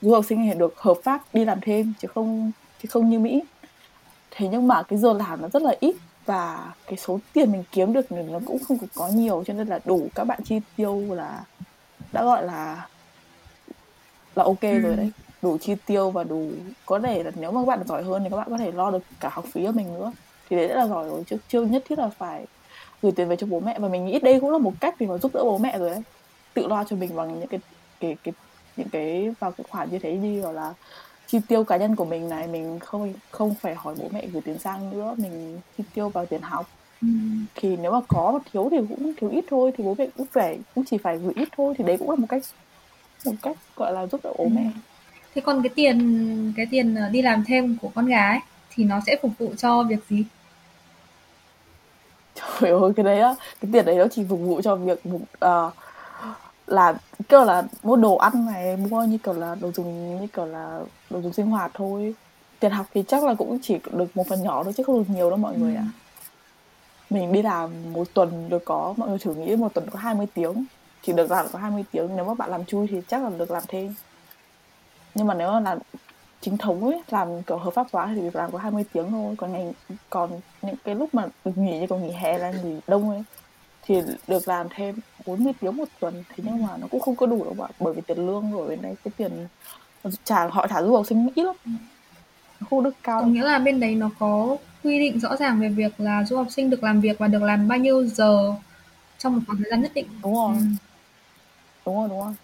Speaker 2: du học sinh thì được hợp pháp đi làm thêm chứ không chứ không như Mỹ thế nhưng mà cái giờ làm nó rất là ít và cái số tiền mình kiếm được nó cũng không có nhiều cho nên là đủ các bạn chi tiêu là đã gọi là là ok ừ. rồi đấy đủ chi tiêu và đủ có thể là nếu mà các bạn giỏi hơn thì các bạn có thể lo được cả học phí của mình nữa. Thì đấy đã là giỏi rồi chứ chưa nhất thiết là phải gửi tiền về cho bố mẹ. Và mình nghĩ đây cũng là một cách để mà giúp đỡ bố mẹ rồi đấy. Tự lo cho mình bằng những cái cái cái những cái vào cái khoản như thế như gọi là chi tiêu cá nhân của mình này. Mình không không phải hỏi bố mẹ gửi tiền sang nữa. Mình chi tiêu vào tiền học. Ừ. thì nếu mà có thiếu thì cũng thiếu ít thôi. Thì bố mẹ cũng phải cũng chỉ phải gửi ít thôi. Thì đấy cũng là một cách một cách gọi là giúp đỡ bố ừ. mẹ
Speaker 1: thế còn cái tiền cái tiền ờ, đi làm thêm của con gái thì nó sẽ phục vụ cho việc gì?
Speaker 2: Trời ơi cái đấy á cái tiền đấy nó chỉ phục vụ cho việc uh, là kiểu là mua đồ ăn này mua như kiểu là đồ dùng như kiểu là đồ dùng sinh hoạt thôi. Tiền học thì chắc là cũng chỉ được một phần nhỏ thôi chứ không được nhiều đâu mọi người ạ. À. mình đi làm một tuần được có mọi người thử nghĩ một tuần có 20 tiếng. Chỉ được làm có 20 tiếng nếu mà bạn làm chui thì chắc là được làm thêm nhưng mà nếu mà làm chính thống ấy làm kiểu hợp pháp hóa thì làm có 20 tiếng thôi. Còn ngày còn những cái lúc mà được nghỉ như còn nghỉ hè là nghỉ đông ấy. Thì được làm thêm 40 tiếng một tuần. Thế nhưng mà nó cũng không có đủ đâu bạn. Bởi vì tiền lương rồi bên đây cái tiền trả họ trả du học sinh ít lắm. Nó không được cao.
Speaker 1: Có nghĩa là bên đấy nó có quy định rõ ràng về việc là du học sinh được làm việc và được làm bao nhiêu giờ trong một khoảng thời gian nhất định.
Speaker 2: Đúng rồi. Ừ. đúng rồi đúng rồi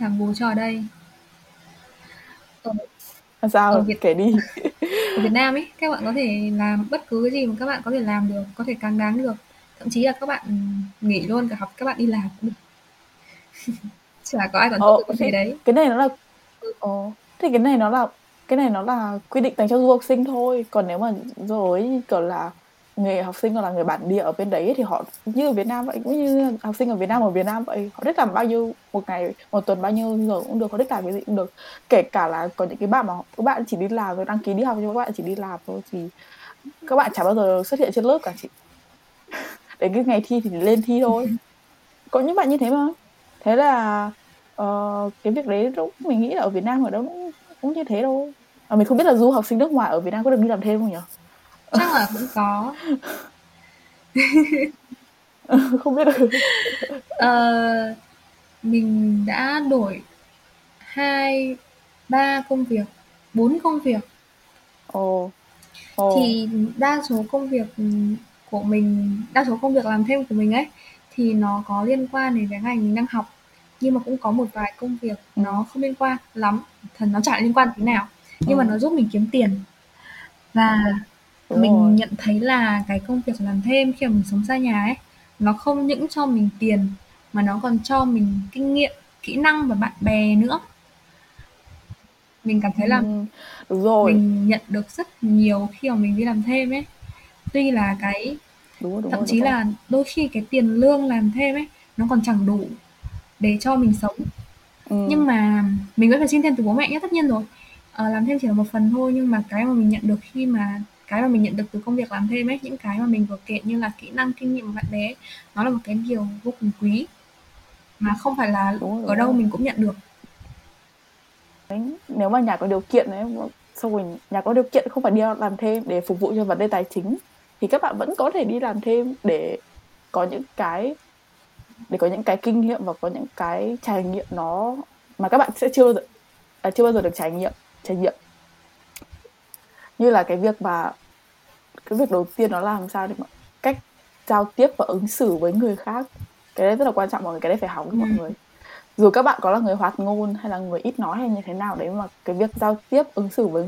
Speaker 1: chẳng bố trò đây.
Speaker 2: Ở, sao? ở Việt, kể đi. [laughs]
Speaker 1: ở Việt Nam ấy các bạn có thể làm bất cứ cái gì mà các bạn có thể làm được có thể càng đáng được. Thậm chí là các bạn nghỉ luôn cả học các bạn đi làm cũng được. [laughs] Chả có ai còn
Speaker 2: ờ, có thể đấy. cái này nó là ờ, thì cái này nó là cái này nó là quy định dành cho du học sinh thôi. Còn nếu mà rồi kiểu là người học sinh còn là người bản địa ở bên đấy thì họ như ở Việt Nam vậy cũng như học sinh ở Việt Nam ở Việt Nam vậy họ thích làm bao nhiêu một ngày một tuần bao nhiêu giờ cũng được họ thích làm cái gì cũng được. Kể cả là có những cái bạn mà các bạn chỉ đi làm rồi đăng ký đi học nhưng các bạn chỉ đi làm thôi thì các bạn chả bao giờ xuất hiện trên lớp cả chị. Đến cái ngày thi thì lên thi thôi. Có những bạn như thế mà. Thế là uh, cái việc đấy lúc mình nghĩ là ở Việt Nam ở đâu cũng, cũng như thế đâu. À, mình không biết là du học sinh nước ngoài ở Việt Nam có được đi làm thêm không nhỉ
Speaker 1: chắc là cũng có [laughs]
Speaker 2: không biết được
Speaker 1: uh, mình đã đổi hai ba công việc bốn công việc
Speaker 2: ồ
Speaker 1: oh. oh. thì đa số công việc của mình đa số công việc làm thêm của mình ấy thì nó có liên quan đến cái ngành mình đang học nhưng mà cũng có một vài công việc ừ. nó không liên quan lắm thần nó chả liên quan tí nào nhưng ừ. mà nó giúp mình kiếm tiền và Đúng mình rồi. nhận thấy là cái công việc làm thêm khi mà mình sống xa nhà ấy nó không những cho mình tiền mà nó còn cho mình kinh nghiệm kỹ năng và bạn bè nữa mình cảm thấy là ừ.
Speaker 2: Đúng rồi.
Speaker 1: mình nhận được rất nhiều khi mà mình đi làm thêm ấy tuy là cái
Speaker 2: đúng rồi, đúng
Speaker 1: thậm
Speaker 2: rồi,
Speaker 1: chí
Speaker 2: đúng
Speaker 1: là đôi khi cái tiền lương làm thêm ấy nó còn chẳng đủ để cho mình sống ừ. nhưng mà mình vẫn phải xin thêm từ bố mẹ nhé tất nhiên rồi à, làm thêm chỉ là một phần thôi nhưng mà cái mà mình nhận được khi mà cái mà mình nhận được từ công việc làm thêm ấy những cái mà mình vừa kể như là kỹ năng kinh nghiệm của bạn bè nó là một cái điều vô cùng quý mà không phải là đúng ở đâu mình cũng nhận được.
Speaker 2: Đấy, nếu mà nhà có điều kiện đấy xong rồi nhà có điều kiện không phải đi làm thêm để phục vụ cho vấn đề tài chính thì các bạn vẫn có thể đi làm thêm để có những cái để có những cái kinh nghiệm và có những cái trải nghiệm nó mà các bạn sẽ chưa bao giờ à, chưa bao giờ được trải nghiệm trải nghiệm. Như là cái việc mà cái việc đầu tiên nó làm sao để mà cách giao tiếp và ứng xử với người khác cái đấy rất là quan trọng mọi người cái đấy phải học với mọi ừ. người dù các bạn có là người hoạt ngôn hay là người ít nói hay như thế nào đấy mà cái việc giao tiếp ứng xử với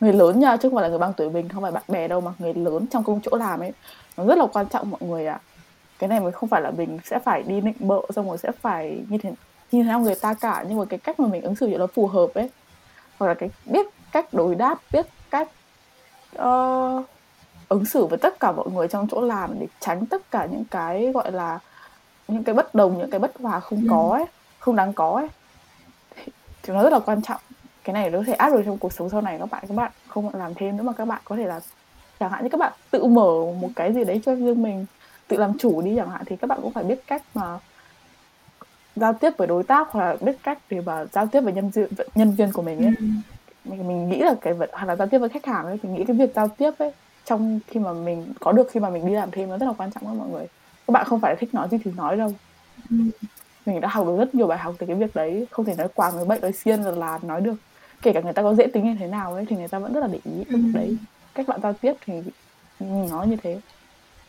Speaker 2: người lớn nha chứ không phải là người bằng tuổi mình không phải bạn bè đâu mà người lớn trong công chỗ làm ấy nó rất là quan trọng mọi người ạ à. cái này mới không phải là mình sẽ phải đi nịnh bợ xong rồi sẽ phải như thế như thế nào người ta cả nhưng mà cái cách mà mình ứng xử cho nó phù hợp ấy hoặc là cái biết cách đối đáp biết cách uh, ứng xử với tất cả mọi người trong chỗ làm để tránh tất cả những cái gọi là những cái bất đồng những cái bất hòa không ừ. có ấy không đáng có ấy thì nó rất là quan trọng cái này nó có thể áp được trong cuộc sống sau này các bạn các bạn không làm thêm nữa mà các bạn có thể là chẳng hạn như các bạn tự mở một cái gì đấy cho riêng mình tự làm chủ đi chẳng hạn thì các bạn cũng phải biết cách mà giao tiếp với đối tác hoặc là biết cách để mà giao tiếp với nhân viên nhân viên của mình ấy ừ. mình, mình nghĩ là cái vật hoặc là giao tiếp với khách hàng ấy mình nghĩ cái việc giao tiếp ấy trong khi mà mình có được khi mà mình đi làm thêm nó rất là quan trọng với mọi người các bạn không phải thích nói gì thì nói đâu ừ. mình đã học được rất nhiều bài học từ cái việc đấy không thể nói quàng người bệnh nói xiên là, là nói được kể cả người ta có dễ tính như thế nào ấy thì người ta vẫn rất là để ý ừ. đấy cách bạn giao tiếp thì nó như thế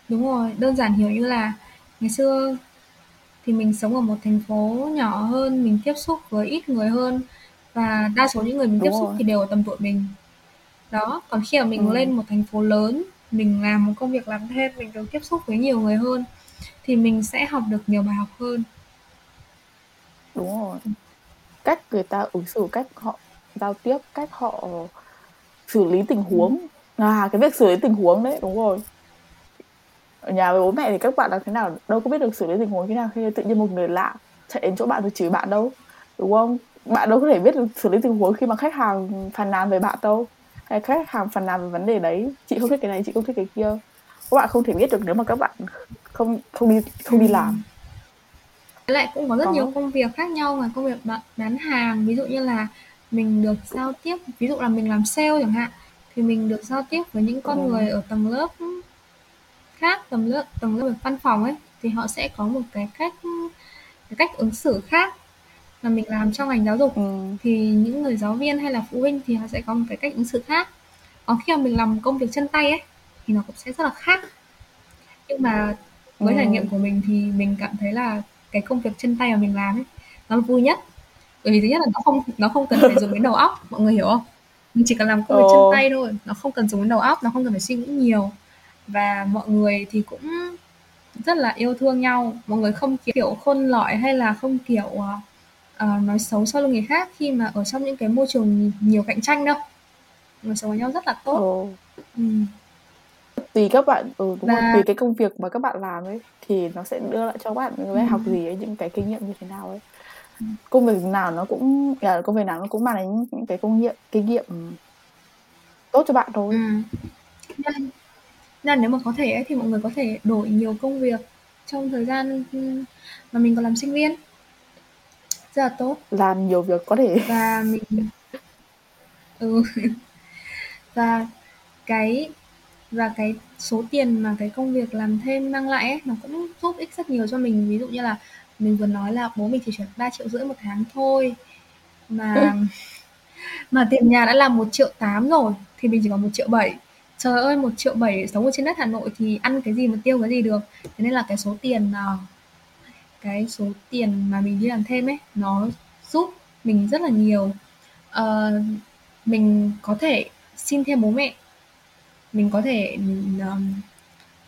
Speaker 1: đúng rồi đơn giản hiểu như là ngày xưa thì mình sống ở một thành phố nhỏ hơn mình tiếp xúc với ít người hơn và đa số những người mình đúng tiếp rồi. xúc thì đều ở tầm tuổi mình đó còn khi mà mình ừ. lên một thành phố lớn mình làm một công việc làm thêm mình được tiếp xúc với nhiều người hơn thì mình sẽ học được nhiều bài học hơn.
Speaker 2: Đúng rồi. Cách người ta ứng xử cách họ giao tiếp cách họ xử lý tình huống. Ừ. à cái việc xử lý tình huống đấy đúng rồi. Ở nhà với bố mẹ thì các bạn làm thế nào? Đâu có biết được xử lý tình huống thế nào khi tự nhiên một người lạ chạy đến chỗ bạn rồi chửi bạn đâu đúng không? Bạn đâu có thể biết được xử lý tình huống khi mà khách hàng phàn nàn về bạn đâu hay khách hàng phàn nàn về vấn đề đấy? Chị không thích cái này chị không thích cái kia. Các bạn không thể biết được nếu mà các bạn không không đi không đi làm.
Speaker 1: Lại cũng có rất có. nhiều công việc khác nhau ngoài công việc bán hàng. Ví dụ như là mình được giao tiếp ví dụ là mình làm sale chẳng hạn thì mình được giao tiếp với những con ừ. người ở tầng lớp khác tầng lớp tầng lớp văn phòng ấy thì họ sẽ có một cái cách cái cách ứng xử khác mà mình làm trong ngành giáo dục. Ừ. thì những người giáo viên hay là phụ huynh thì họ sẽ có một cái cách ứng xử khác. Còn khi mà mình làm công việc chân tay ấy thì nó cũng sẽ rất là khác. Nhưng mà với ừ. trải nghiệm của mình thì mình cảm thấy là cái công việc chân tay mà mình làm ấy nó vui nhất. Bởi vì thứ nhất là nó không nó không cần phải dùng đến đầu óc [laughs] mọi người hiểu không? Mình chỉ cần làm công việc chân tay thôi nó không cần dùng đến đầu óc nó không cần phải suy nghĩ nhiều. Và mọi người thì cũng rất là yêu thương nhau. Mọi người không kiểu khôn lọi hay là không kiểu uh, nói xấu sau lưng người khác khi mà ở trong những cái môi trường nhiều cạnh tranh đâu người sống với nhau rất là tốt
Speaker 2: ừ. Ừ. tùy các bạn ừ đúng và... rồi tùy cái công việc mà các bạn làm ấy thì nó sẽ đưa lại cho bạn bài ừ. học gì ấy những cái kinh nghiệm như thế nào ấy ừ. công việc nào nó cũng là công việc nào nó cũng mang đến những cái kinh nghiệm kinh nghiệm tốt cho bạn thôi ừ.
Speaker 1: nên, nên nếu mà có thể ấy, thì mọi người có thể đổi nhiều công việc trong thời gian mà mình còn làm sinh viên rất là tốt.
Speaker 2: Làm nhiều việc có thể.
Speaker 1: Và mình ừ. [laughs] Và cái và cái số tiền mà cái công việc làm thêm mang lại ấy, nó cũng giúp ích rất nhiều cho mình. Ví dụ như là mình vừa nói là bố mình chỉ chuyển ba triệu rưỡi một tháng thôi mà [laughs] mà tiền nhà đã là một triệu tám rồi thì mình chỉ còn một triệu bảy. Trời ơi một triệu bảy sống ở trên đất Hà Nội thì ăn cái gì mà tiêu cái gì được. Thế nên là cái số tiền nào cái số tiền mà mình đi làm thêm ấy nó giúp mình rất là nhiều. Uh, mình có thể xin thêm bố mẹ. Mình có thể um,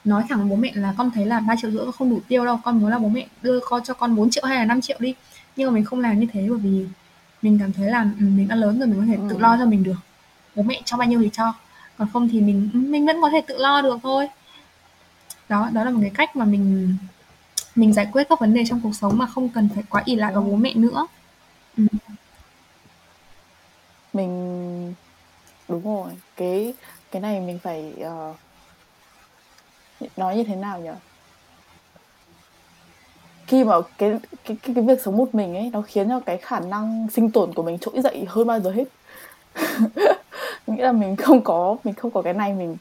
Speaker 1: nói thẳng với bố mẹ là con thấy là ba triệu rưỡi không đủ tiêu đâu con muốn là bố mẹ đưa con cho con 4 triệu hay là 5 triệu đi. Nhưng mà mình không làm như thế bởi vì mình cảm thấy là mình đã lớn rồi mình có thể ừ. tự lo cho mình được. Bố mẹ cho bao nhiêu thì cho còn không thì mình mình vẫn có thể tự lo được thôi. Đó đó là một cái cách mà mình mình giải quyết các vấn đề trong cuộc sống mà không cần phải quá ỷ lại vào bố mẹ nữa. Ừ.
Speaker 2: mình đúng rồi cái cái này mình phải uh, nói như thế nào nhỉ? Khi mà cái cái cái, cái việc sống một mình ấy nó khiến cho cái khả năng sinh tồn của mình trỗi dậy hơn bao giờ hết. [laughs] Nghĩa là mình không có mình không có cái này mình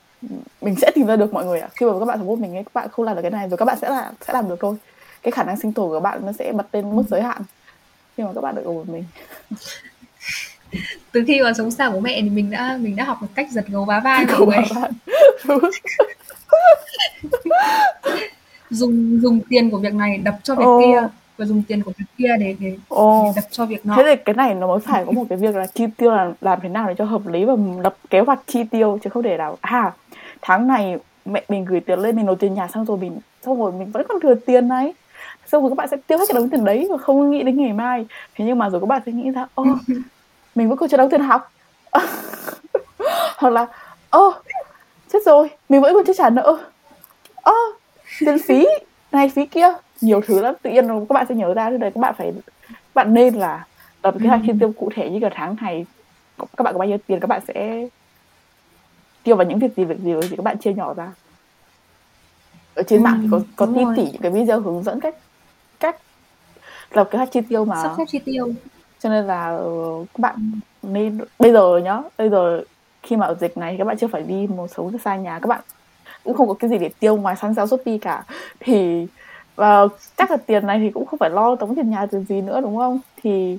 Speaker 2: mình sẽ tìm ra được mọi người ạ à. khi mà các bạn một mình ấy các bạn không làm được cái này rồi các bạn sẽ là sẽ làm được thôi cái khả năng sinh tồn của bạn nó sẽ bật lên mức giới hạn khi mà các bạn được ở một mình
Speaker 1: từ khi mà sống xa bố mẹ thì mình đã mình đã học được cách giật gấu bá vai rồi [laughs] dùng dùng tiền của việc này đập cho việc oh. kia và dùng tiền của việc kia để để, oh. để đập cho việc nọ
Speaker 2: thế thì cái này nó mới phải có một cái việc là chi tiêu là làm thế nào để cho hợp lý và lập kế hoạch chi tiêu chứ không để là à tháng này mẹ mình gửi tiền lên mình nộp tiền nhà xong rồi mình xong rồi mình vẫn còn thừa tiền này. Xong rồi các bạn sẽ tiêu hết cái đống tiền đấy và không nghĩ đến ngày mai. Thế nhưng mà rồi các bạn sẽ nghĩ ra ô [laughs] mình vẫn còn chưa đóng tiền học. [laughs] Hoặc là ô chết rồi mình vẫn còn chưa trả nợ. Ơ tiền phí này phí kia. Nhiều thứ lắm tự nhiên các bạn sẽ nhớ ra thế đấy các bạn phải các bạn nên là lập kế hoạch chi tiêu cụ thể như cả tháng này. Các bạn có bao nhiêu tiền các bạn sẽ tiêu vào những việc gì việc gì thì các bạn chia nhỏ ra. Ở trên ừ, mạng thì có có ti tỉ những cái video hướng dẫn cách cách lập kế hoạch chi tiêu mà.
Speaker 1: Sắp xếp chi tiêu.
Speaker 2: Cho nên là uh, các bạn nên bây giờ nhá bây giờ khi mà ở dịch này các bạn chưa phải đi một số xa nhà các bạn cũng không có cái gì để tiêu ngoài săn sale shopee cả. Thì và chắc là tiền này thì cũng không phải lo tống tiền nhà từ gì nữa đúng không? Thì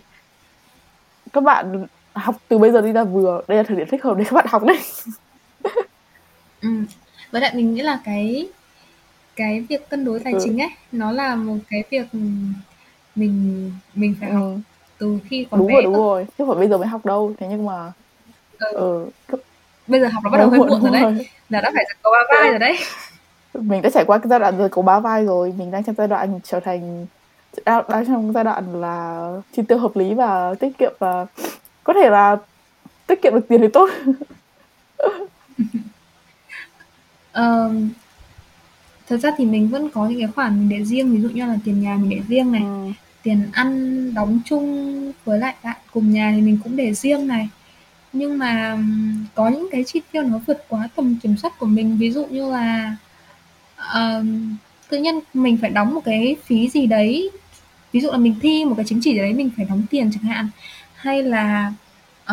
Speaker 2: các bạn học từ bây giờ đi ra vừa đây là thời điểm thích hợp để các bạn học đấy [laughs]
Speaker 1: ừ. với lại mình nghĩ là cái cái việc cân đối tài ừ. chính ấy nó là một cái việc mình mình phải ừ. học từ khi còn
Speaker 2: đúng
Speaker 1: bé
Speaker 2: rồi đúng rồi chứ không phải bây giờ mới học đâu thế nhưng mà
Speaker 1: ừ. ừ. bây giờ học nó bắt đầu hơi muộn rồi đấy rồi. là đã phải giật cầu ba vai rồi đấy
Speaker 2: mình đã trải qua cái giai đoạn rồi cầu ba vai rồi mình đang trong giai đoạn trở thành đang trong giai đoạn là chi tiêu hợp lý và tiết kiệm và có thể là tiết kiệm được tiền thì tốt [laughs]
Speaker 1: um, thật ra thì mình vẫn có những cái khoản mình để riêng ví dụ như là tiền nhà mình để riêng này ừ tiền ăn đóng chung với lại bạn cùng nhà thì mình cũng để riêng này nhưng mà có những cái chi tiêu nó vượt quá tầm kiểm soát của mình ví dụ như là uh, tự nhiên mình phải đóng một cái phí gì đấy ví dụ là mình thi một cái chứng chỉ gì đấy mình phải đóng tiền chẳng hạn hay là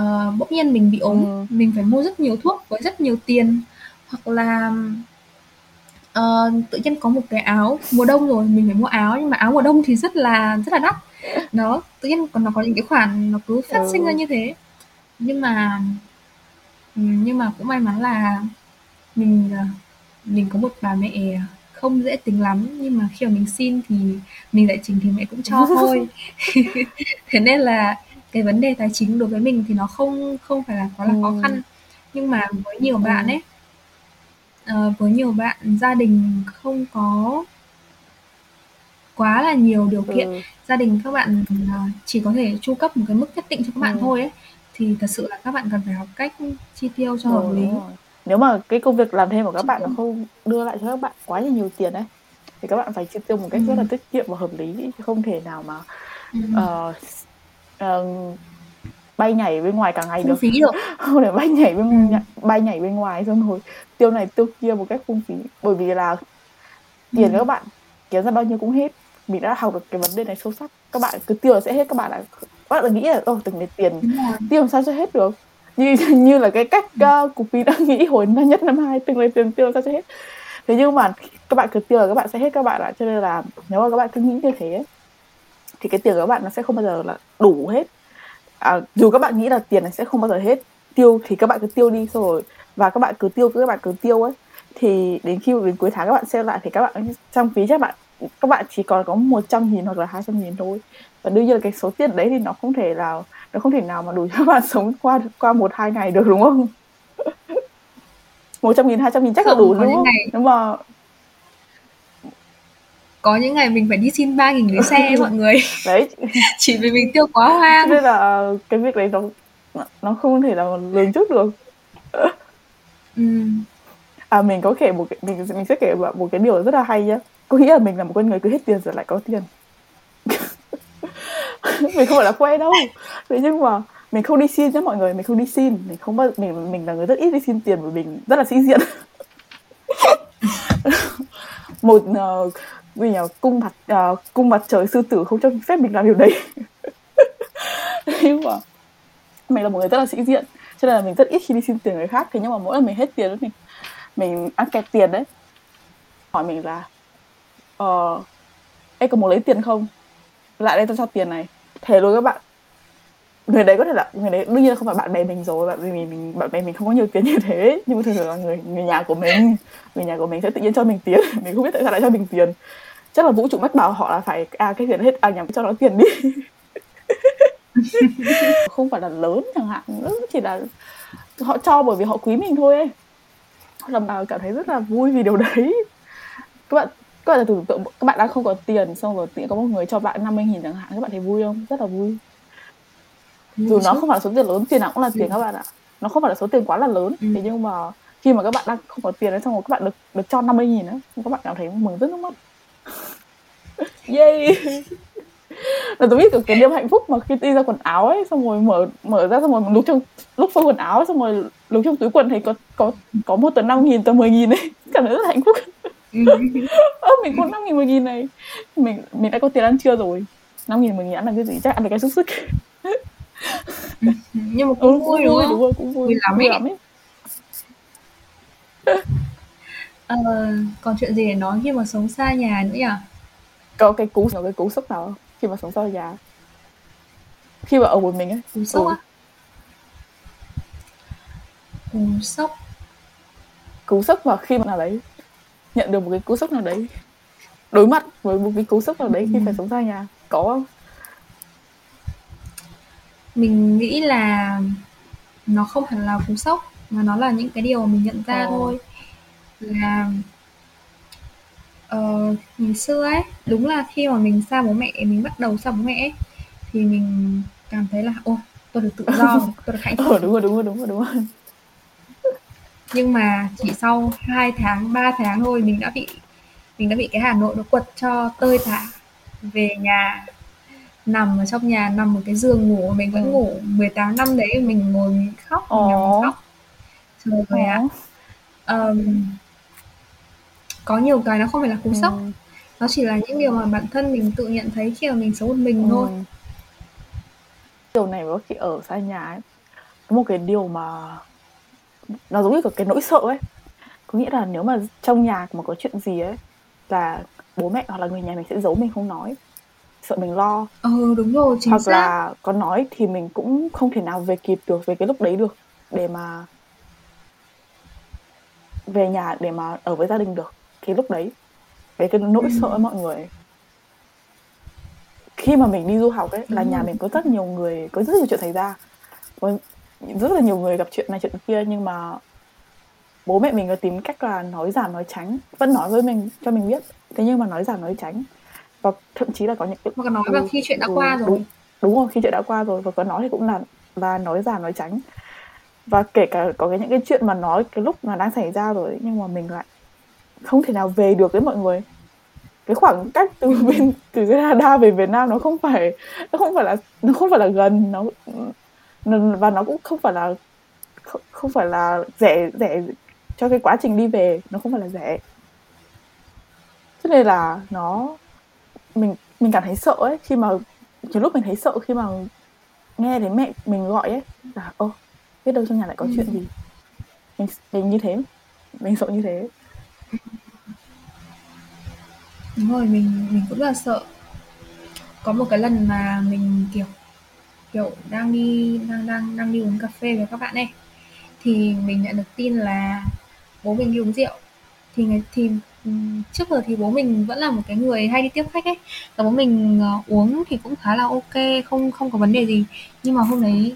Speaker 1: uh, bỗng nhiên mình bị ốm ừ. mình phải mua rất nhiều thuốc với rất nhiều tiền hoặc là Ờ, tự nhiên có một cái áo mùa đông rồi mình phải mua áo nhưng mà áo mùa đông thì rất là rất là đắt. Nó tự nhiên còn nó có những cái khoản nó cứ phát sinh ra ừ. như thế. Nhưng mà nhưng mà cũng may mắn là mình ờ, mình có một bà mẹ không dễ tính lắm. Nhưng mà khi mà mình xin thì mình giải trình thì mẹ cũng cho thôi. [laughs] [laughs] Thế nên là cái vấn đề tài chính đối với mình thì nó không không phải là quá là khó khăn. Nhưng mà với nhiều bạn ấy Ờ, với nhiều bạn gia đình không có quá là nhiều điều kiện, Ừ. gia đình các bạn, ờ, chỉ có thể chu cấp một cái mức nhất định cho các bạn Ừ. thôi ấy, thì thật sự là các bạn cần phải học cách chi tiêu cho hợp lý.
Speaker 2: nếu mà cái công việc làm thêm của các bạn nó không đưa lại cho các bạn quá là nhiều tiền ấy thì các bạn phải chi tiêu một cách rất là tiết kiệm và hợp lý không thể nào mà uh, uh, bay nhảy bên ngoài cả ngày
Speaker 1: phung
Speaker 2: được.
Speaker 1: phí được. [laughs]
Speaker 2: Không để bay nhảy bên
Speaker 1: ừ. [laughs]
Speaker 2: bay nhảy bên ngoài xong rồi tiêu này tiêu kia một cách phung phí. Bởi vì là tiền ừ. các bạn kiếm ra bao nhiêu cũng hết. Mình đã học được cái vấn đề này sâu sắc. Các bạn cứ tiêu là sẽ hết các bạn là các bạn nghĩ là ô từng này tiền tiêu làm sao cho hết được? Như [laughs] như là cái cách uh, cục phi đã nghĩ hồi năm nhất năm hai từng này tiền tiêu làm sao cho hết? Thế nhưng mà các bạn cứ tiêu là các bạn sẽ hết các bạn ạ. Cho nên là nếu mà các bạn cứ nghĩ như thế thì cái tiền của các bạn nó sẽ không bao giờ là đủ hết à, dù các bạn nghĩ là tiền này sẽ không bao giờ hết tiêu thì các bạn cứ tiêu đi rồi. Và các bạn cứ tiêu các bạn cứ tiêu ấy. Thì đến khi đến cuối tháng các bạn xem lại thì các bạn trong phí chắc bạn các bạn chỉ còn có 100 nghìn hoặc là 200 nghìn thôi. Và đương nhiên là cái số tiền đấy thì nó không thể nào nó không thể nào mà đủ cho các [laughs] bạn sống qua qua một hai ngày được đúng không? [laughs] một trăm nghìn hai trăm nghìn chắc là đủ đúng không? ngày... nhưng mà
Speaker 1: có những ngày mình phải đi xin ba nghìn cái xe mọi người. [laughs]
Speaker 2: Đấy. [laughs]
Speaker 1: Chỉ vì mình tiêu quá hoang.
Speaker 2: Nên là cái việc đấy nó nó không thể nào lường trước được. Ừ. à mình có kể một cái mình mình sẽ kể một cái điều rất là hay nhá. Có nghĩa là mình là một con người cứ hết tiền rồi lại có tiền. [laughs] Mình không phải là khoe đâu. Thế nhưng mà mình không đi xin nhá mọi người mình không đi xin. Mình không bao mình mình là người rất ít đi xin tiền bởi mình rất là sĩ diện. Một uh, vì nhờ cung mặt uh, cung mặt trời sư tử không cho phép mình làm điều đấy. [laughs] Nhưng mà mình là một người rất là sĩ diện cho nên là mình rất ít khi đi xin tiền người khác. Thế nhưng mà mỗi lần mình hết tiền mình mình ăn kẹt tiền đấy. Hỏi mình là ờ em có muốn lấy tiền không? Lại đây tao cho tiền này. Thế luôn các bạn người đấy có thể là người đấy đương nhiên là không phải bạn bè mình rồi bạn bè mình, mình bạn bè mình không có nhiều tiền như thế. Nhưng mà thường thường là người người nhà của mình người nhà của mình sẽ tự nhiên cho mình tiền. [laughs] Mình không biết tại sao lại cho mình tiền. Chắc là vũ trụ mách bảo họ là phải à cái tiền hết à nhắm cho nó tiền đi. [laughs] Không phải là lớn chẳng hạn nữa chỉ là họ cho bởi vì họ quý mình thôi ấy. Làm nào cảm thấy rất là vui vì điều đấy. Các bạn các bạn tưởng tượng các bạn đang không có tiền xong rồi tự có một người cho bạn 50 nghìn chẳng hạn các bạn thấy vui không? Rất là vui dù nó không phải là số tiền lớn tiền nào cũng là tiền các bạn ạ. Nó không phải là số tiền quá là lớn. Ừ. thế nhưng mà khi mà các bạn đang không có tiền đấy xong rồi các bạn được được cho 50 nghìn á các bạn cảm thấy mừng rất nước mắt [laughs] yay! [laughs] Là tôi biết được cái niềm hạnh phúc mà khi đi ra quần áo ấy xong rồi mở mở ra xong rồi lúc trong lúc phơi quần áo xong rồi lúc trong túi quần thấy có có có một tờ năm nghìn tờ mười nghìn ấy. [laughs] Cảm thấy rất là hạnh phúc. Ừ. ơ mình có năm nghìn mười nghìn này. Mình mình đã có tiền ăn trưa rồi. năm nghìn mười nghìn ăn là cái gì? Chắc ăn được cái xúc xích [laughs]
Speaker 1: nhưng mà cũng vui đúng không
Speaker 2: đúng rồi cũng vui, vui lắm, vui lắm ấy. [laughs]
Speaker 1: Ờ, còn chuyện gì để nói khi mà sống xa nhà nữa nhỉ?
Speaker 2: Có cái cú có cái cú sốc nào không? Khi mà sống xa nhà. Khi mà ở một mình ấy.
Speaker 1: Cú sốc ừ. á? Cú sốc.
Speaker 2: Cú sốc mà khi mà nào đấy nhận được một cái cú sốc nào đấy đối mặt với một cái cú sốc nào đấy khi phải ừ. sống xa nhà có không
Speaker 1: mình nghĩ là nó không hẳn là cú sốc mà nó là những cái điều mà mình nhận ra ờ. thôi. Là uh, ngày xưa ấy đúng là khi mà mình xa bố mẹ mình bắt đầu xa bố mẹ ấy, thì mình cảm thấy là ô tôi được tự do [laughs] tôi được hạnh phúc.
Speaker 2: ờ, đúng rồi đúng rồi đúng rồi đúng rồi.
Speaker 1: Nhưng mà chỉ sau 2 tháng 3 tháng thôi mình đã bị mình đã bị cái Hà Nội nó quật cho tơi tả về nhà nằm ở trong nhà nằm ở cái giường ngủ mình vẫn ừ. ngủ 18 năm đấy mình ngồi mình khóc mình nằm khóc. Trời ơi. Ạ um, có nhiều cái nó không phải là cú sốc. Ừ. nó chỉ là những điều mà bản thân mình tự nhận thấy khi mà mình sống một mình ừ. thôi.
Speaker 2: Điều này có khi ở xa nhà ấy có một cái điều mà nó giống như cái nỗi sợ ấy. Có nghĩa là nếu mà trong nhà mà có chuyện gì ấy là bố mẹ hoặc là người nhà mình sẽ giấu mình không nói sợ mình lo.
Speaker 1: Ừ đúng rồi chính
Speaker 2: hoặc
Speaker 1: xác.
Speaker 2: là có nói thì mình cũng không thể nào về kịp được về cái lúc đấy được để mà về nhà để mà ở với gia đình được cái lúc đấy. Về cái nỗi ừ. sợ mọi người. Khi mà mình đi du học ấy là nhà mình có rất nhiều người có rất nhiều chuyện xảy ra. Có rất là nhiều người gặp chuyện này chuyện kia nhưng mà bố mẹ mình có tìm cách là nói giảm nói tránh vẫn nói với mình cho mình biết. Thế nhưng mà nói giảm nói tránh và thậm chí là có những
Speaker 1: mà nói là khi chuyện đã qua rồi.
Speaker 2: đúng, đúng rồi khi chuyện đã qua rồi. Và có nói thì cũng là là nói giảm nói tránh và kể cả có cái những cái chuyện mà nói cái lúc mà đang xảy ra rồi nhưng mà mình lại không thể nào về được với mọi người. Cái khoảng cách từ [laughs] bên từ Canada về Việt Nam nó không phải nó không phải là nó không phải là gần nó và nó cũng không phải là không, không phải là rẻ rẻ cho cái quá trình đi về nó không phải là rẻ. Cho nên là nó mình mình cảm thấy sợ ấy, khi mà, nhiều lúc mình thấy sợ khi mà nghe thấy mẹ mình gọi ấy, là ô biết đâu trong nhà lại có ừ. chuyện gì. Mình mình như thế, mình sợ như thế.
Speaker 1: Đúng rồi, mình mình cũng là sợ. Có một cái lần mà mình, kiểu kiểu, đang đi, đang đang đang đi uống cà phê với các bạn ấy, thì mình nhận được tin là bố mình đi uống rượu. Thì thì trước giờ thì bố mình vẫn là một cái người hay đi tiếp khách ấy. Và bố mình uh, uống thì cũng khá là ok không không có vấn đề gì. Nhưng mà hôm đấy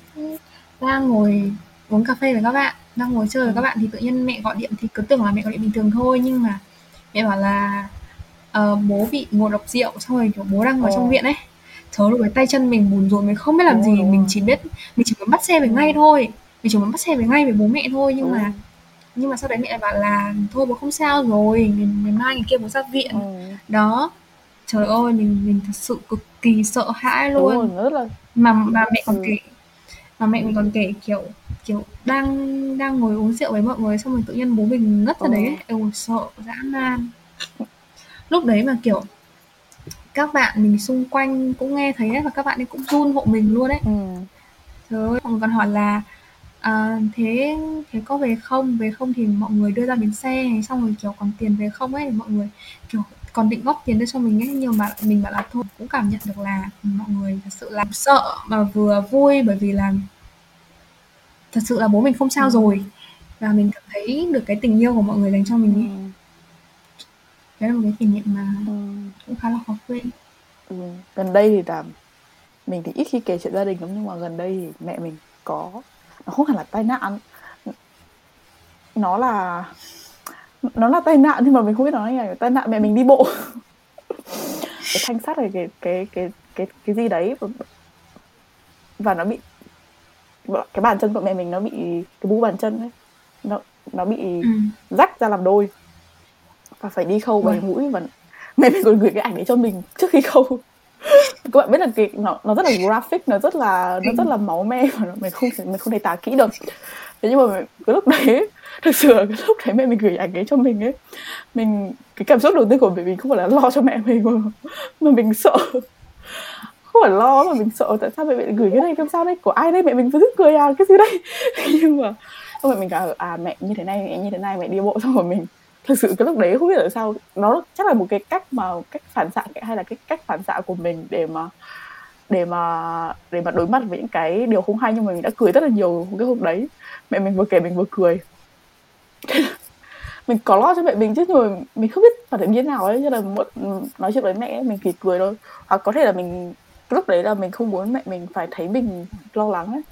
Speaker 1: đang ngồi uống cà phê với các bạn đang ngồi chơi với các bạn thì tự nhiên mẹ gọi điện thì cứ tưởng là mẹ gọi điện bình thường thôi. Nhưng mà mẹ bảo là uh, bố bị ngộ độc rượu xong rồi kiểu bố đang ở trong viện ấy. Trời lúc tay chân mình bùn rùn mình không biết làm gì mình chỉ biết mình chỉ muốn bắt xe về ngay thôi. Mình chỉ muốn bắt xe về ngay với bố mẹ thôi nhưng mà nhưng mà sau đấy mẹ lại bảo là thôi bố không sao rồi ngày, ngày mai ngày kia bố ra viện ừ. đó trời ơi mình mình thật sự cực kỳ sợ hãi luôn
Speaker 2: rất là
Speaker 1: mà mà mẹ còn ừ. kể mà mẹ mình còn kể kiểu kiểu đang đang ngồi uống rượu với mọi người xong rồi tự nhiên bố mình ngất ra ừ. đấy ôi sợ dã man lúc đấy mà kiểu các bạn mình xung quanh cũng nghe thấy ấy, và các bạn ấy cũng run hộ mình luôn đấy ừ. trời ơi còn hỏi là à, thế thế có về không về không thì mọi người đưa ra bến xe này xong rồi kiểu còn tiền về không ấy thì mọi người kiểu còn định góp tiền đưa cho mình ấy nhưng mà mình bảo là thôi cũng cảm nhận được là mọi người thật sự là sợ mà vừa vui bởi vì là thật sự là bố mình không sao ừ. rồi và mình cảm thấy được cái tình yêu của mọi người dành cho mình ấy. Ừ. đấy là một cái kỷ niệm mà ừ. cũng khá là khó quên
Speaker 2: ừ. gần đây thì là mình thì ít khi kể chuyện gia đình lắm nhưng mà gần đây thì mẹ mình có nó không hẳn là tai nạn. Nó là nó là tai nạn nhưng mà mình không biết nói như này tai nạn mẹ mình đi bộ. [laughs] Cái thanh sắt này cái cái cái cái cái gì đấy. Và nó bị cái bàn chân của mẹ mình nó bị cái bú bàn chân ấy nó nó bị ừ. rách ra làm đôi. Và phải đi khâu bảy mũi và mẹ mình còn gửi cái ảnh đấy cho mình trước khi khâu các bạn biết là cái nó nó rất là graphic nó rất là nó rất là [laughs] máu me và mình không mình không thể tả kỹ được. Thế nhưng mà cái lúc đấy [laughs] thực sự cái lúc đấy mẹ mình gửi ảnh ấy cho mình ấy mình cái cảm xúc đầu tiên của mình không phải là lo cho mẹ mình mà, mà mình sợ. Không phải lo mà mình sợ tại sao mẹ mình gửi cái này làm sao đây? Của ai đây? Mẹ mình cứ cười à cái gì đây? [laughs] Nhưng mà xong rồi mình cả à mẹ như thế này mẹ như thế này mẹ đi bộ xong rồi mình thực sự cái lúc đấy không biết tại sao, nó chắc là một cái cách mà, cách phản xạ hay là cái cách phản xạ của mình để mà để mà để mà đối mặt với những cái điều không hay nhưng mà mình đã cười rất là nhiều cái hôm đấy. Mẹ mình vừa kể mình vừa cười. [laughs] Mình có lo cho mẹ mình chứ, nhưng mà mình không biết phản ứng như thế nào ấy, cho là muốn ừ, nói chuyện với mẹ mình chỉ cười thôi. Hoặc có thể là mình, lúc đấy là mình không muốn mẹ mình phải thấy mình lo lắng ấy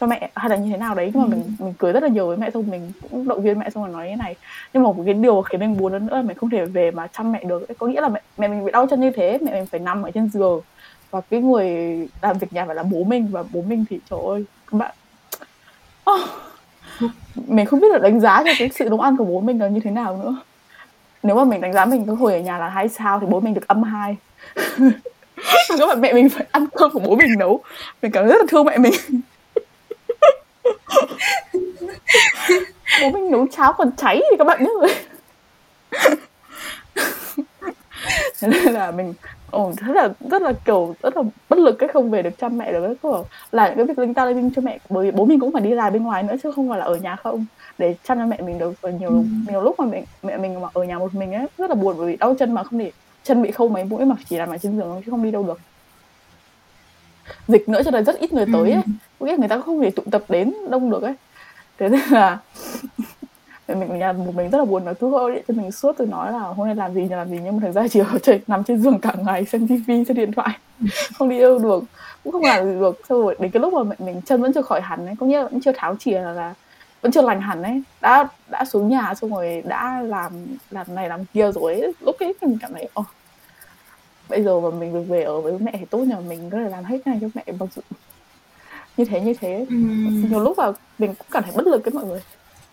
Speaker 2: cho mẹ hay là như thế nào đấy. Nhưng mà mình mình cười rất là nhiều với mẹ xong mình cũng động viên mẹ xong rồi nói như này. Nhưng mà một cái điều khiến mình buồn hơn nữa là mình không thể về mà chăm mẹ được. Có nghĩa là mẹ, mẹ mình bị đau chân như thế mẹ mình phải nằm ở trên giường. Và cái người làm việc nhà phải là bố mình và bố mình thì trời ơi các bạn. Oh, mình không biết là đánh giá cho cái sự nấu ăn của bố mình là như thế nào nữa. Nếu mà mình đánh giá mình cái hồi ở nhà là hai sao thì bố mình được âm hai. [laughs] Các bạn mẹ mình phải ăn cơm của bố mình nấu mình cảm thấy rất là thương mẹ mình bố mình nấu cháo còn cháy thì các bạn biết rồi thế nên là mình ồ rất là rất là kiểu rất là bất lực cái không về được chăm mẹ được kiểu là những cái việc linh ta linh cho mẹ bởi vì bố mình cũng phải đi làm bên ngoài nữa chứ không phải là ở nhà không. Để chăm cho mẹ mình được và nhiều ừ. nhiều lúc mà mẹ mẹ mình mà ở nhà một mình ấy rất là buồn bởi vì đau chân mà không để chân bị khâu mấy mũi mà chỉ làm ở trên giường chứ không đi đâu được. Dịch nữa cho nên rất ít người tới ấy có nghĩa người ta không thể tụ tập đến đông được ấy. Thế nên là [laughs] mình ở nhà một mình rất là buồn và cứ gọi điện cho mình suốt từ nói là hôm nay làm gì nhà làm gì nhưng mà thực ra chỉ ở chơi nằm trên giường cả ngày xem tivi xem điện thoại [laughs] không đi đâu được. Cũng không làm gì được. Xong rồi đến cái lúc mà mẹ mình chân vẫn chưa khỏi hẳn ấy có nghĩa là vẫn chưa tháo chìa là, là vẫn chưa lành hẳn ấy. Đã đã xuống nhà xong rồi đã làm làm này làm kia rồi ấy. lúc ấy mình cảm thấy oh, bây giờ mà mình được về ở với mẹ thì tốt mà mình có thể làm hết này cho mẹ. Mặc dù như thế như thế
Speaker 1: Ừm.
Speaker 2: nhiều lúc là mình cũng cảm thấy bất lực với mọi người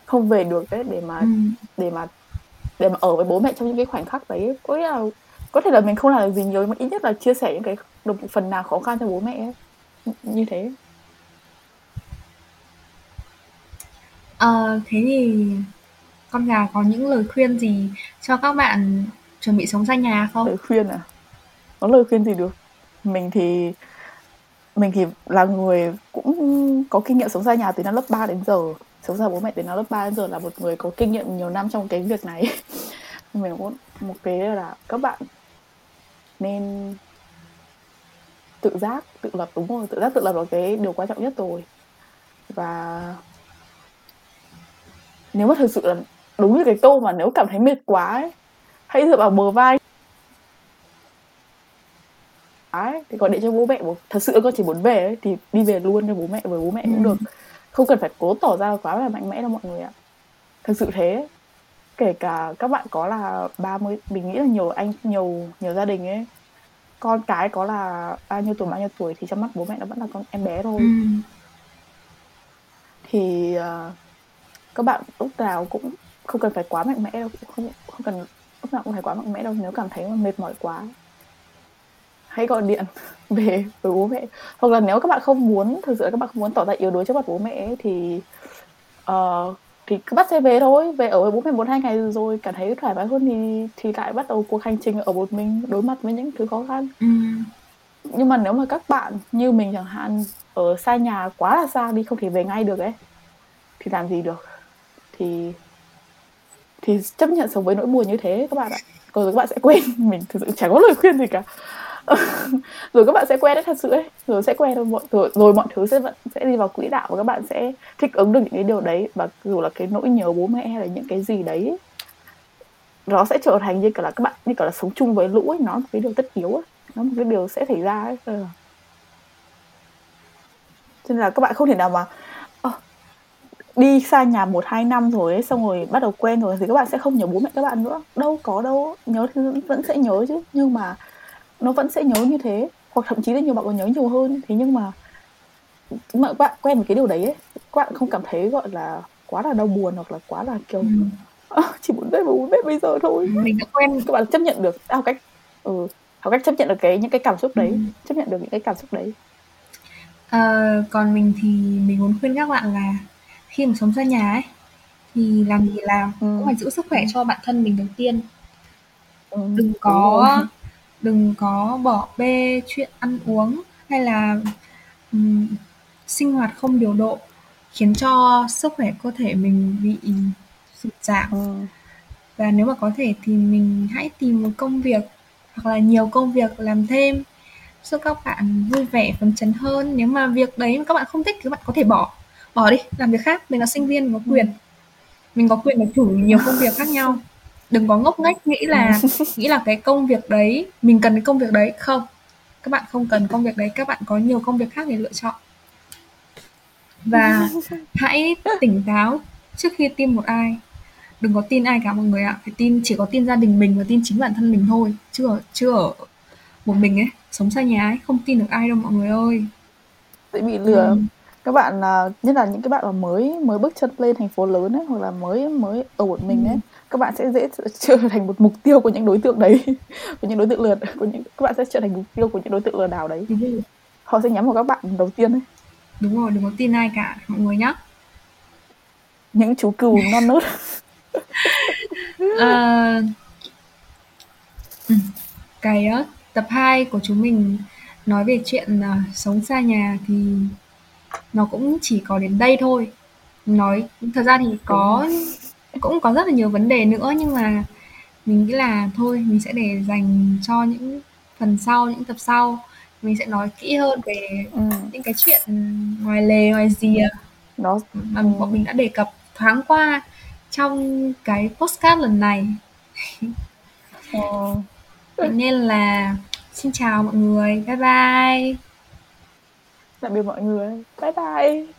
Speaker 2: không về được đấy để mà
Speaker 1: Ừm.
Speaker 2: để mà để mà ở với bố mẹ trong những cái khoảnh khắc đấy có nghĩa là có thể là mình không làm được gì nhiều nhưng mà ít nhất là chia sẻ những cái được phần nào khó khăn cho bố mẹ ấy. như thế
Speaker 1: Ờ, thế thì con gà có những lời khuyên gì cho các bạn chuẩn bị sống xa nhà không?
Speaker 2: lời khuyên à có lời khuyên gì được mình thì mình thì là người cũng có kinh nghiệm sống xa nhà từ năm lớp 3 đến giờ. Sống xa bố mẹ từ năm lớp 3 đến giờ là một người có kinh nghiệm nhiều năm trong cái việc này. [laughs] Mình cũng một cái là các bạn nên tự giác tự lập đúng rồi tự giác tự lập là cái điều quan trọng nhất rồi. Và nếu mà thực sự là đúng như cái câu mà nếu cảm thấy mệt quá ấy, hãy dựa vào bờ vai ấy thì gọi điện cho bố mẹ một thật sự con chỉ muốn về ấy, thì đi về luôn cho bố mẹ với bố mẹ cũng
Speaker 1: Ừ.
Speaker 2: được. Không cần phải cố tỏ ra quá là mạnh mẽ đâu mọi người ạ. Thật sự thế. Kể cả các bạn có là 30 mình nghĩ là nhiều anh nhiều nhiều gia đình ấy con cái có là bao nhiêu tuổi bao nhiêu tuổi thì trong mắt bố mẹ nó vẫn là con em bé thôi.
Speaker 1: Ừm.
Speaker 2: thì ờ, các bạn lúc nào cũng không cần phải quá mạnh mẽ đâu không không cần lúc nào cũng phải quá mạnh mẽ đâu nếu cảm thấy mà mệt mỏi quá hãy gọi điện về với bố mẹ. Hoặc là nếu các bạn không muốn thực sự các bạn không muốn tỏ ra yếu đuối trước mặt bố mẹ ấy, thì ờ, thì cứ bắt xe về thôi. Về ở với bố mẹ một hai ngày rồi cảm thấy thoải mái hơn thì thì lại bắt đầu cuộc hành trình ở một mình đối mặt với những thứ khó khăn.
Speaker 1: Ừm.
Speaker 2: nhưng mà nếu mà các bạn như mình chẳng hạn ở xa nhà quá là xa đi không thể về ngay được ấy thì làm gì được? Thì thì chấp nhận sống với nỗi buồn như thế các bạn ạ. Còn rồi các bạn sẽ quen [laughs] mình thực sự chẳng có lời khuyên gì cả [laughs] rồi các bạn sẽ quen đấy thật sự ấy. Rồi sẽ quen thôi mọi rồi, rồi mọi thứ sẽ vẫn sẽ đi vào quỹ đạo và các bạn sẽ thích ứng được những cái điều đấy. Và dù là cái nỗi nhớ bố mẹ hay là những cái gì đấy nó sẽ trở thành như kiểu là các bạn như kiểu là sống chung với lũ ấy. Nó là một cái điều tất yếu ấy. Nó là một cái điều sẽ xảy ra ấy. Ừ. cho nên là các bạn không thể nào mà ờ, đi xa nhà một hai năm rồi ấy, xong rồi bắt đầu quen rồi thì các bạn sẽ không nhớ bố mẹ các bạn nữa. Đâu có đâu nhớ thì vẫn sẽ nhớ chứ. Nhưng mà nó vẫn sẽ nhớ như thế. Hoặc thậm chí là nhiều bạn còn nhớ nhiều hơn. Thế nhưng mà mà các bạn quen với cái điều đấy ấy các bạn không cảm thấy gọi là quá là đau buồn hoặc là quá là kiểu
Speaker 1: Ừm.
Speaker 2: "Ơ, chỉ muốn với bố mẹ bây giờ thôi.
Speaker 1: Mình đã quen.
Speaker 2: Các bạn chấp nhận được học cách ừ học cách chấp nhận được cái những cái cảm xúc đấy
Speaker 1: Ừm.
Speaker 2: chấp nhận được những cái cảm xúc đấy.
Speaker 1: Ờ, còn mình thì mình muốn khuyên các bạn là khi mà sống xa nhà ấy thì làm gì làm
Speaker 2: Ừ.
Speaker 1: cũng phải giữ sức khỏe cho bản thân mình đầu tiên.
Speaker 2: Ừ,
Speaker 1: đừng có đừng có bỏ bê chuyện ăn uống hay là ừm, sinh hoạt không điều độ khiến cho sức khỏe cơ thể mình bị sụt giảm.
Speaker 2: Ừ.
Speaker 1: và nếu mà có thể thì mình hãy tìm một công việc hoặc là nhiều công việc làm thêm giúp các bạn vui vẻ phấn chấn hơn. Nếu mà việc đấy mà các bạn không thích thì các bạn có thể bỏ bỏ đi làm việc khác. Mình là sinh viên mình có quyền. Mình có quyền được thử nhiều công việc khác nhau đừng có ngốc nghếch nghĩ là nghĩ là cái công việc đấy mình cần cái công việc đấy. Không các bạn không cần công việc đấy các bạn có nhiều công việc khác để lựa chọn. Và [laughs] hãy tỉnh táo trước khi tin một ai. Đừng có tin ai cả mọi người ạ. Phải tin chỉ có tin gia đình mình và tin chính bản thân mình thôi. Chứ ở chưa ở một mình ấy sống xa nhà ấy không tin được ai đâu mọi người ơi.
Speaker 2: Dễ bị lừa
Speaker 1: Ừ.
Speaker 2: các bạn là nhất là những cái bạn mà mới mới bước chân lên thành phố lớn ấy hoặc là mới mới ở một mình
Speaker 1: Ừ.
Speaker 2: các bạn sẽ dễ [laughs] trở thành một mục tiêu của những đối tượng đấy [laughs] của những đối tượng lừa của những các bạn sẽ trở thành mục tiêu của những đối tượng lừa đảo đấy.
Speaker 1: Đúng rồi.
Speaker 2: Họ sẽ nhắm vào các bạn đầu tiên ấy.
Speaker 1: Đúng rồi đừng có tin ai cả mọi người nhá.
Speaker 2: Những chú cừu non nớt. [laughs]
Speaker 1: Ừ, cái ờ, tập 2 của chúng mình nói về chuyện ờ, sống xa nhà thì nó cũng chỉ có đến đây thôi. Nói thật ra thì có cũng có rất là nhiều vấn đề nữa nhưng mà mình nghĩ là thôi mình sẽ để dành cho những phần sau những tập sau. Mình sẽ nói kỹ hơn về
Speaker 2: ừ.
Speaker 1: những cái chuyện ngoài lề ngoài rìa
Speaker 2: nó
Speaker 1: mà
Speaker 2: Ừ.
Speaker 1: bọn mình đã đề cập thoáng qua trong cái postcard lần này. [laughs]
Speaker 2: Ờ,
Speaker 1: Vậy nên là xin chào mọi người. Bye bye.
Speaker 2: Tạm biệt mọi người. Bye bye